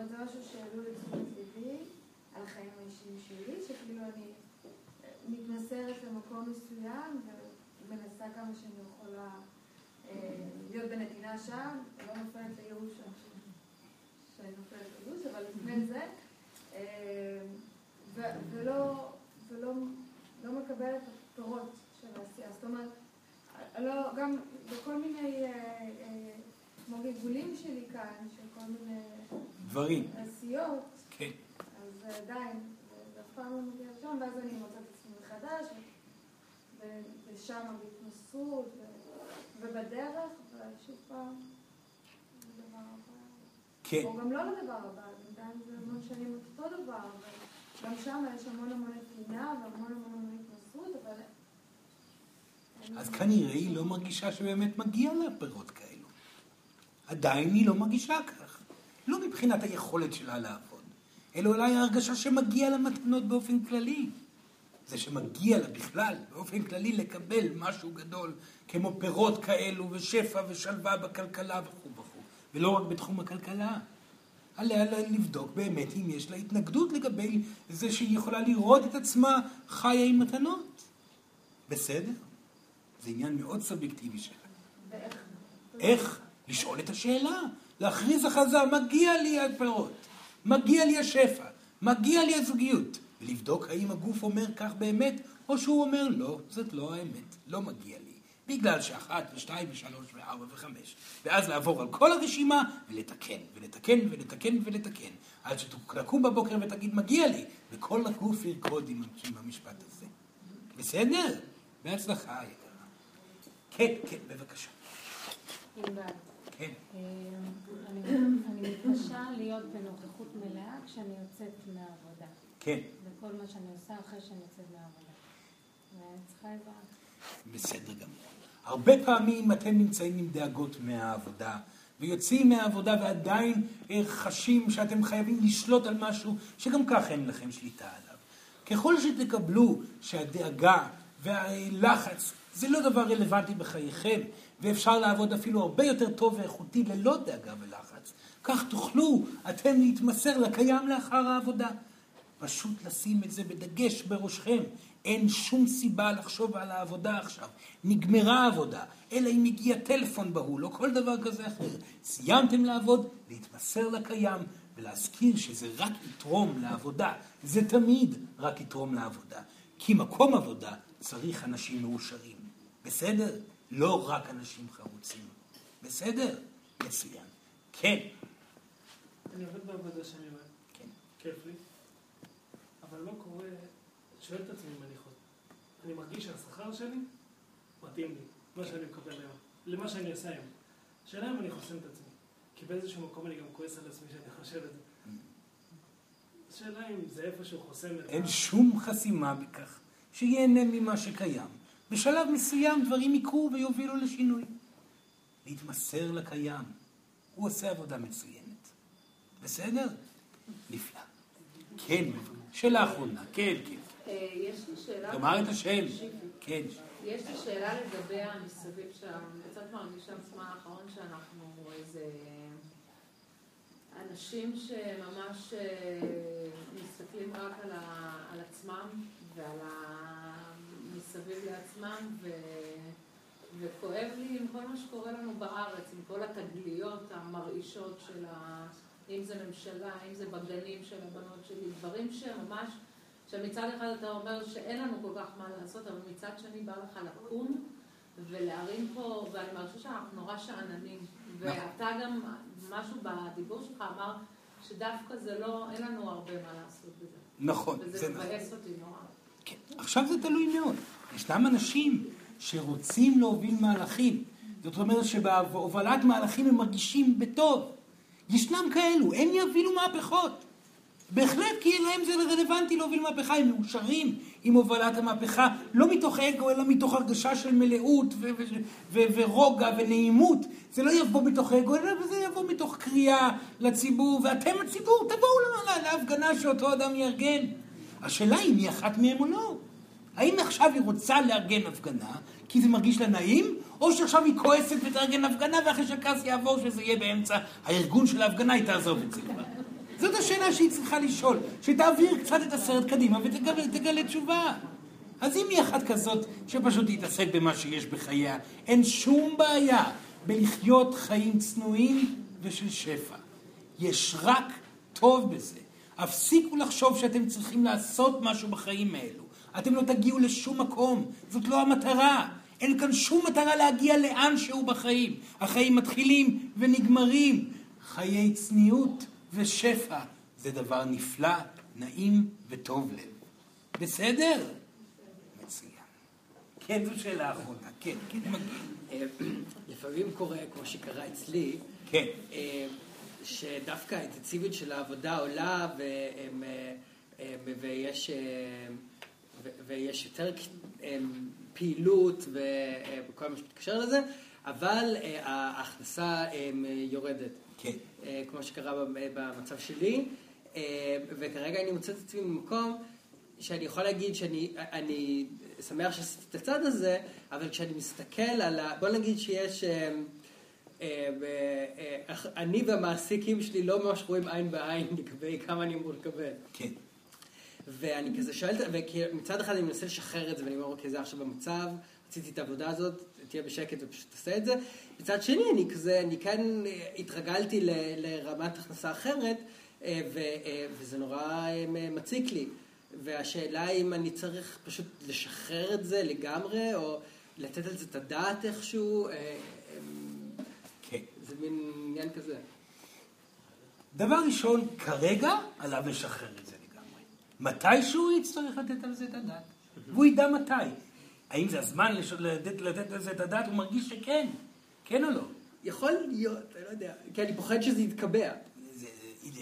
אבל זה משהו שהעלו לתשומת ליבי על החיים האישיים שלי, שכאילו אני אה, מתמסרת למקום מסוים ומנסה כמה שאני יכולה אה, להיות בנתינה שם, לא נופלת לייאוש שם, שאני נופלת לייאוש, אבל לפני זה, אה, ולא ולא לא מקבלת את הפירות של העשייה. זאת אומרת, לא, גם בכל מיני, כמו גלגולים שלי כאן, של כל מיני דברים. עשיות, כן. אז עדיין, זה- אף פעם לא מגיע לשם, ואז אני מוצאת את עצמי מחדש, ושם בהתנסות, ובדרך, ושוב פעם, לדבר הבא. כן. או גם לא לדבר הבא, בינתיים זה המון שנים אותו דבר, וגם שם יש המון המון נתינה והמון המון המון התנסות, אבל... אז כנראה היא לא מרגישה שבאמת מגיע לה פירות. עדיין היא לא מרגישה כך. לא מבחינת היכולת שלה לעבוד, אלא אולי ההרגשה שמגיע לה מתנות באופן כללי. זה שמגיע לה בכלל, באופן כללי, לקבל משהו גדול, כמו פירות כאלו, ושפע ושלווה בכלכלה וכו' וכו', ולא רק בתחום הכלכלה. עליה לבדוק באמת אם יש לה התנגדות לגבי זה שהיא יכולה לראות את עצמה חיה עם מתנות. בסדר? זה עניין מאוד סובייקטיבי שלה. ואיך? איך? לשאול את השאלה. להכריז הכרזה, מגיע לי הפירות, מגיע לי השפע, מגיע לי הזוגיות. ולבדוק האם הגוף אומר כך באמת, או שהוא אומר לא, זאת לא האמת, לא מגיע לי. בגלל שאחת ושתיים ושלוש וארבע וחמש. ואז לעבור על כל הרשימה ולתקן, ולתקן, ולתקן, ולתקן. עד שתקום בבוקר ותגיד מגיע לי, וכל הגוף ירקוד עם עם המשפט הזה. בסדר? בהצלחה יקרה. כן, כן, בבקשה. כן. אני מתקשה להיות בנוכחות מלאה כשאני יוצאת מהעבודה. כן. וכל מה שאני עושה אחרי שאני יוצאת מהעבודה. ואני צריכה עזרה. בסדר גמור. הרבה פעמים אתם נמצאים עם דאגות מהעבודה, ויוצאים מהעבודה ועדיין אה, חשים שאתם חייבים לשלוט על משהו שגם כך אין לכם שליטה עליו. ככל שתקבלו שהדאגה והלחץ זה לא דבר רלוונטי בחייכם, ואפשר לעבוד אפילו הרבה יותר טוב ואיכותי ללא דאגה ולחץ, כך תוכלו אתם להתמסר לקיים לאחר העבודה. פשוט לשים את זה בדגש בראשכם. אין שום סיבה לחשוב על העבודה עכשיו. נגמרה העבודה, אלא אם הגיע טלפון בהול, או כל דבר כזה אחר. סיימתם לעבוד, להתמסר לקיים, ולהזכיר שזה רק יתרום לעבודה. זה תמיד רק יתרום לעבודה. כי מקום עבודה צריך אנשים מאושרים. בסדר? לא רק אנשים חרוצים. בסדר? מצוין. כן. אני עובד בעבודה שאני אוהב. כן. כיף לי. אבל לא קורה, שואל את עצמי אם אני חוזר. אני מרגיש שהשכר שלי מתאים לי, מה שאני מקבל היום, למה שאני עושה היום. השאלה אם אני חוסם את עצמי. כי באיזשהו מקום אני גם כועס על עצמי שאני חושב את זה. השאלה אם זה איפשהו חוסם את אין שום חסימה בכך שיהנה ממה שקיים. בשלב מסוים דברים יקרו ויובילו לשינוי. להתמסר לקיים. הוא עושה עבודה מצוינת. בסדר? נפלא. כן, שאלה אחרונה. כן, כן. אה, יש לי שאלה... תאמר את השם. כן. יש לי שאלה לגבי המסביב שם. קצת מרגישה בזמן האחרון שאנחנו איזה... אנשים שממש אה, מסתכלים רק על, ה... על עצמם ועל המסביב לעצמם ו... וכואב לי עם כל מה שקורה לנו בארץ, עם כל התגליות המרעישות של ה... אם זה ממשלה, אם זה בגנים של הבנות שלי, דברים שממש, שמצד אחד אתה אומר שאין לנו כל כך מה לעשות, אבל מצד שני בא לך לקום ולהרים פה, ואני מרגישה שאנחנו נורא שאננים. ואתה גם, משהו בדיבור שלך אמר שדווקא זה לא, אין לנו הרבה מה לעשות בזה. נכון, וזה זה נכון. מבאס אותי נורא. עכשיו זה תלוי מאוד. ישנם אנשים שרוצים להוביל מהלכים. זאת אומרת שבהובלת מהלכים הם מרגישים בטוב. ישנם כאלו, הם יובילו מהפכות. בהחלט, כי להם זה רלוונטי להוביל מהפכה, הם מאושרים עם הובלת המהפכה, לא מתוך אגו, אלא מתוך הרגשה של מלאות ו- ו- ו- ורוגע ונעימות. זה לא יבוא מתוך אגו, אלא זה יבוא מתוך קריאה לציבור, ואתם הציבור, תבואו לה- להפגנה שאותו אדם יארגן. השאלה אם היא אחת מהם או לא. האם עכשיו היא רוצה לארגן הפגנה, כי זה מרגיש לה נעים, או שעכשיו היא כועסת ותארגן הפגנה, ואחרי שהכעס יעבור, שזה יהיה באמצע הארגון של ההפגנה, היא תעזוב את זה כבר. זאת השאלה שהיא צריכה לשאול, שתעביר קצת את הסרט קדימה ותגלה תשובה. אז אם היא אחת כזאת שפשוט תתעסק במה שיש בחייה, אין שום בעיה בלחיות חיים צנועים ושל שפע. יש רק טוב בזה. הפסיקו לחשוב שאתם צריכים לעשות משהו בחיים האלו. אתם לא תגיעו לשום מקום, זאת לא המטרה. אין כאן שום מטרה להגיע לאן שהוא בחיים. החיים מתחילים ונגמרים. חיי צניעות ושפע זה דבר נפלא, נעים וטוב לב. בסדר? מצוין. כן, זו שאלה אחרונה. כן, כן, מגיע. לפעמים קורה, כמו שקרה אצלי, כן. אה, שדווקא האינטנסיביות של העבודה עולה והם, אה, אה, ויש, ו- ויש יותר פעילות וכל מה שמתקשר לזה, אבל ההכנסה יורדת. כן. כמו שקרה במצב שלי, וכרגע אני מוצא את עצמי במקום שאני יכול להגיד שאני אני שמח שעשיתי את הצד הזה, אבל כשאני מסתכל על ה... בוא נגיד שיש... אני והמעסיקים שלי לא ממש רואים עין בעין לגבי כמה אני אמור לקבל. כן. ואני כזה שואל, ומצד אחד אני מנסה לשחרר את זה, ואני אומר, אוקיי, זה עכשיו במצב, רציתי את העבודה הזאת, תהיה בשקט ופשוט תעשה את זה. מצד שני, אני כזה, אני כן התרגלתי ל, לרמת הכנסה אחרת, ו, וזה נורא מציק לי. והשאלה אם אני צריך פשוט לשחרר את זה לגמרי, או לתת על זה את הדעת איכשהו. מין עניין כזה. דבר ראשון, כרגע עליו לשחרר את זה לגמרי. מתישהו הוא יצטרך לתת על זה את הדעת. והוא ידע מתי. האם זה הזמן. לתת, לתת על זה את הדעת? הוא מרגיש שכן. כן או לא? יכול להיות, אני לא יודע. כי אני פוחד שזה יתקבע. זה,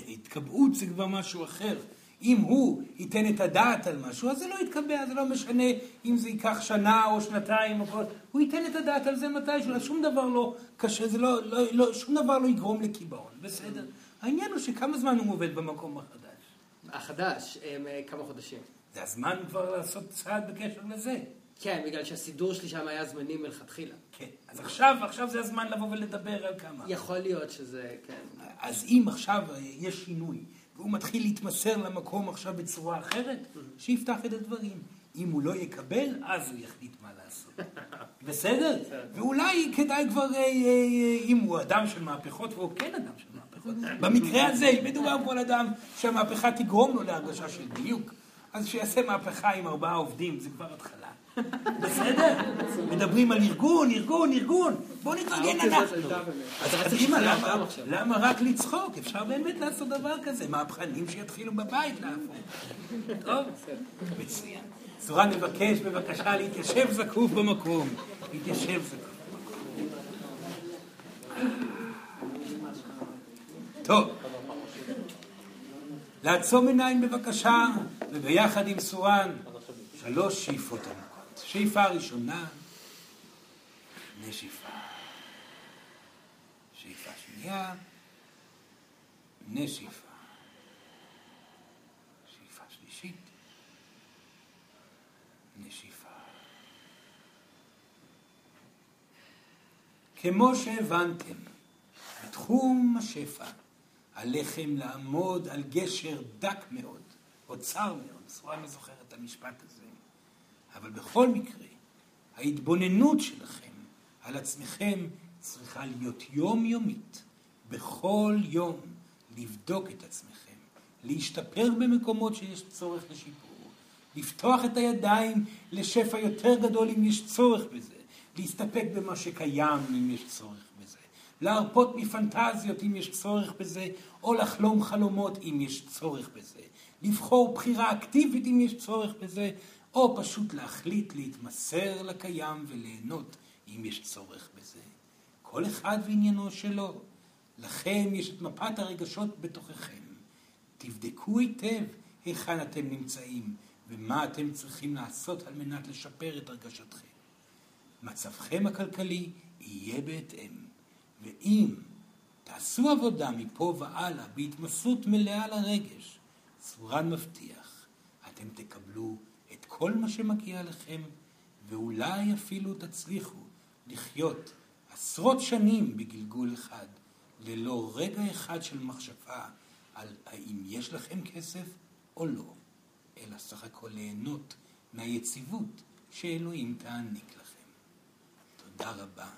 התקבעות זה כבר משהו אחר. אם הוא ייתן את הדעת על משהו, אז זה לא יתקבע, זה לא משנה אם זה ייקח שנה או שנתיים או כל... הוא ייתן את הדעת על זה מתישהו, שום דבר לא קשה, זה לא, לא, לא, שום דבר לא יגרום לקיבעון, בסדר? העניין הוא שכמה זמן הוא עובד במקום החדש? החדש, הם, כמה חודשים. זה הזמן כבר לעשות צעד בקשר לזה. כן, בגלל שהסידור שלי שם היה זמני מלכתחילה. כן, אז עכשיו, עכשיו זה הזמן לבוא ולדבר על כמה. יכול להיות שזה, כן. אז אם עכשיו יש שינוי, והוא מתחיל להתמסר למקום עכשיו בצורה אחרת, שיפתח את הדברים. אם הוא לא יקבל, אז הוא יחליט מה לעשות. בסדר? ואולי כדאי כבר, אם הוא אדם של מהפכות, והוא כן אדם של מהפכות, במקרה הזה, אם מדובר פה על אדם שהמהפכה תגרום לו להרגשה של דיוק, אז שיעשה מהפכה עם ארבעה עובדים, זה כבר התחלה. בסדר? מדברים על ארגון, ארגון, ארגון. בואו נתרגן אנחנו. אז קדימה, למה רק לצחוק? אפשר באמת לעשות דבר כזה. מהפכנים שיתחילו בבית להפוך. טוב, מצוין. צורה נבקש בבקשה להתיישב זקוף במקום. להתיישב זקוף. טוב. לעצום עיניים בבקשה, וביחד עם סורן, שלוש שאיפות עמוקות. שאיפה ראשונה, נשיפה. שאיפה שנייה, נשיפה. שאיפה שלישית, נשיפה. כמו שהבנתם, בתחום השפע, עליכם לעמוד על גשר דק מאוד, או צר מאוד, סורה לא זוכרת את המשפט הזה. אבל בכל מקרה, ההתבוננות שלכם על עצמכם צריכה להיות יומיומית, בכל יום לבדוק את עצמכם, להשתפר במקומות שיש צורך לשיפור, לפתוח את הידיים לשפע יותר גדול אם יש צורך בזה, להסתפק במה שקיים אם יש צורך בזה, להרפות מפנטזיות אם יש צורך בזה, או לחלום חלומות אם יש צורך בזה, לבחור בחירה אקטיבית אם יש צורך בזה, או פשוט להחליט להתמסר לקיים וליהנות אם יש צורך בזה. כל אחד ועניינו שלו. לכם יש את מפת הרגשות בתוככם. תבדקו היטב היכן אתם נמצאים ומה אתם צריכים לעשות על מנת לשפר את הרגשתכם. מצבכם הכלכלי יהיה בהתאם, ואם תעשו עבודה מפה והלאה בהתמסרות מלאה לרגש, צורן מבטיח, אתם תקבלו כל מה שמגיע לכם, ואולי אפילו תצליחו לחיות עשרות שנים בגלגול אחד, ללא רגע אחד של מחשבה על האם יש לכם כסף או לא, אלא סך הכל ליהנות מהיציבות שאלוהים תעניק לכם. תודה רבה.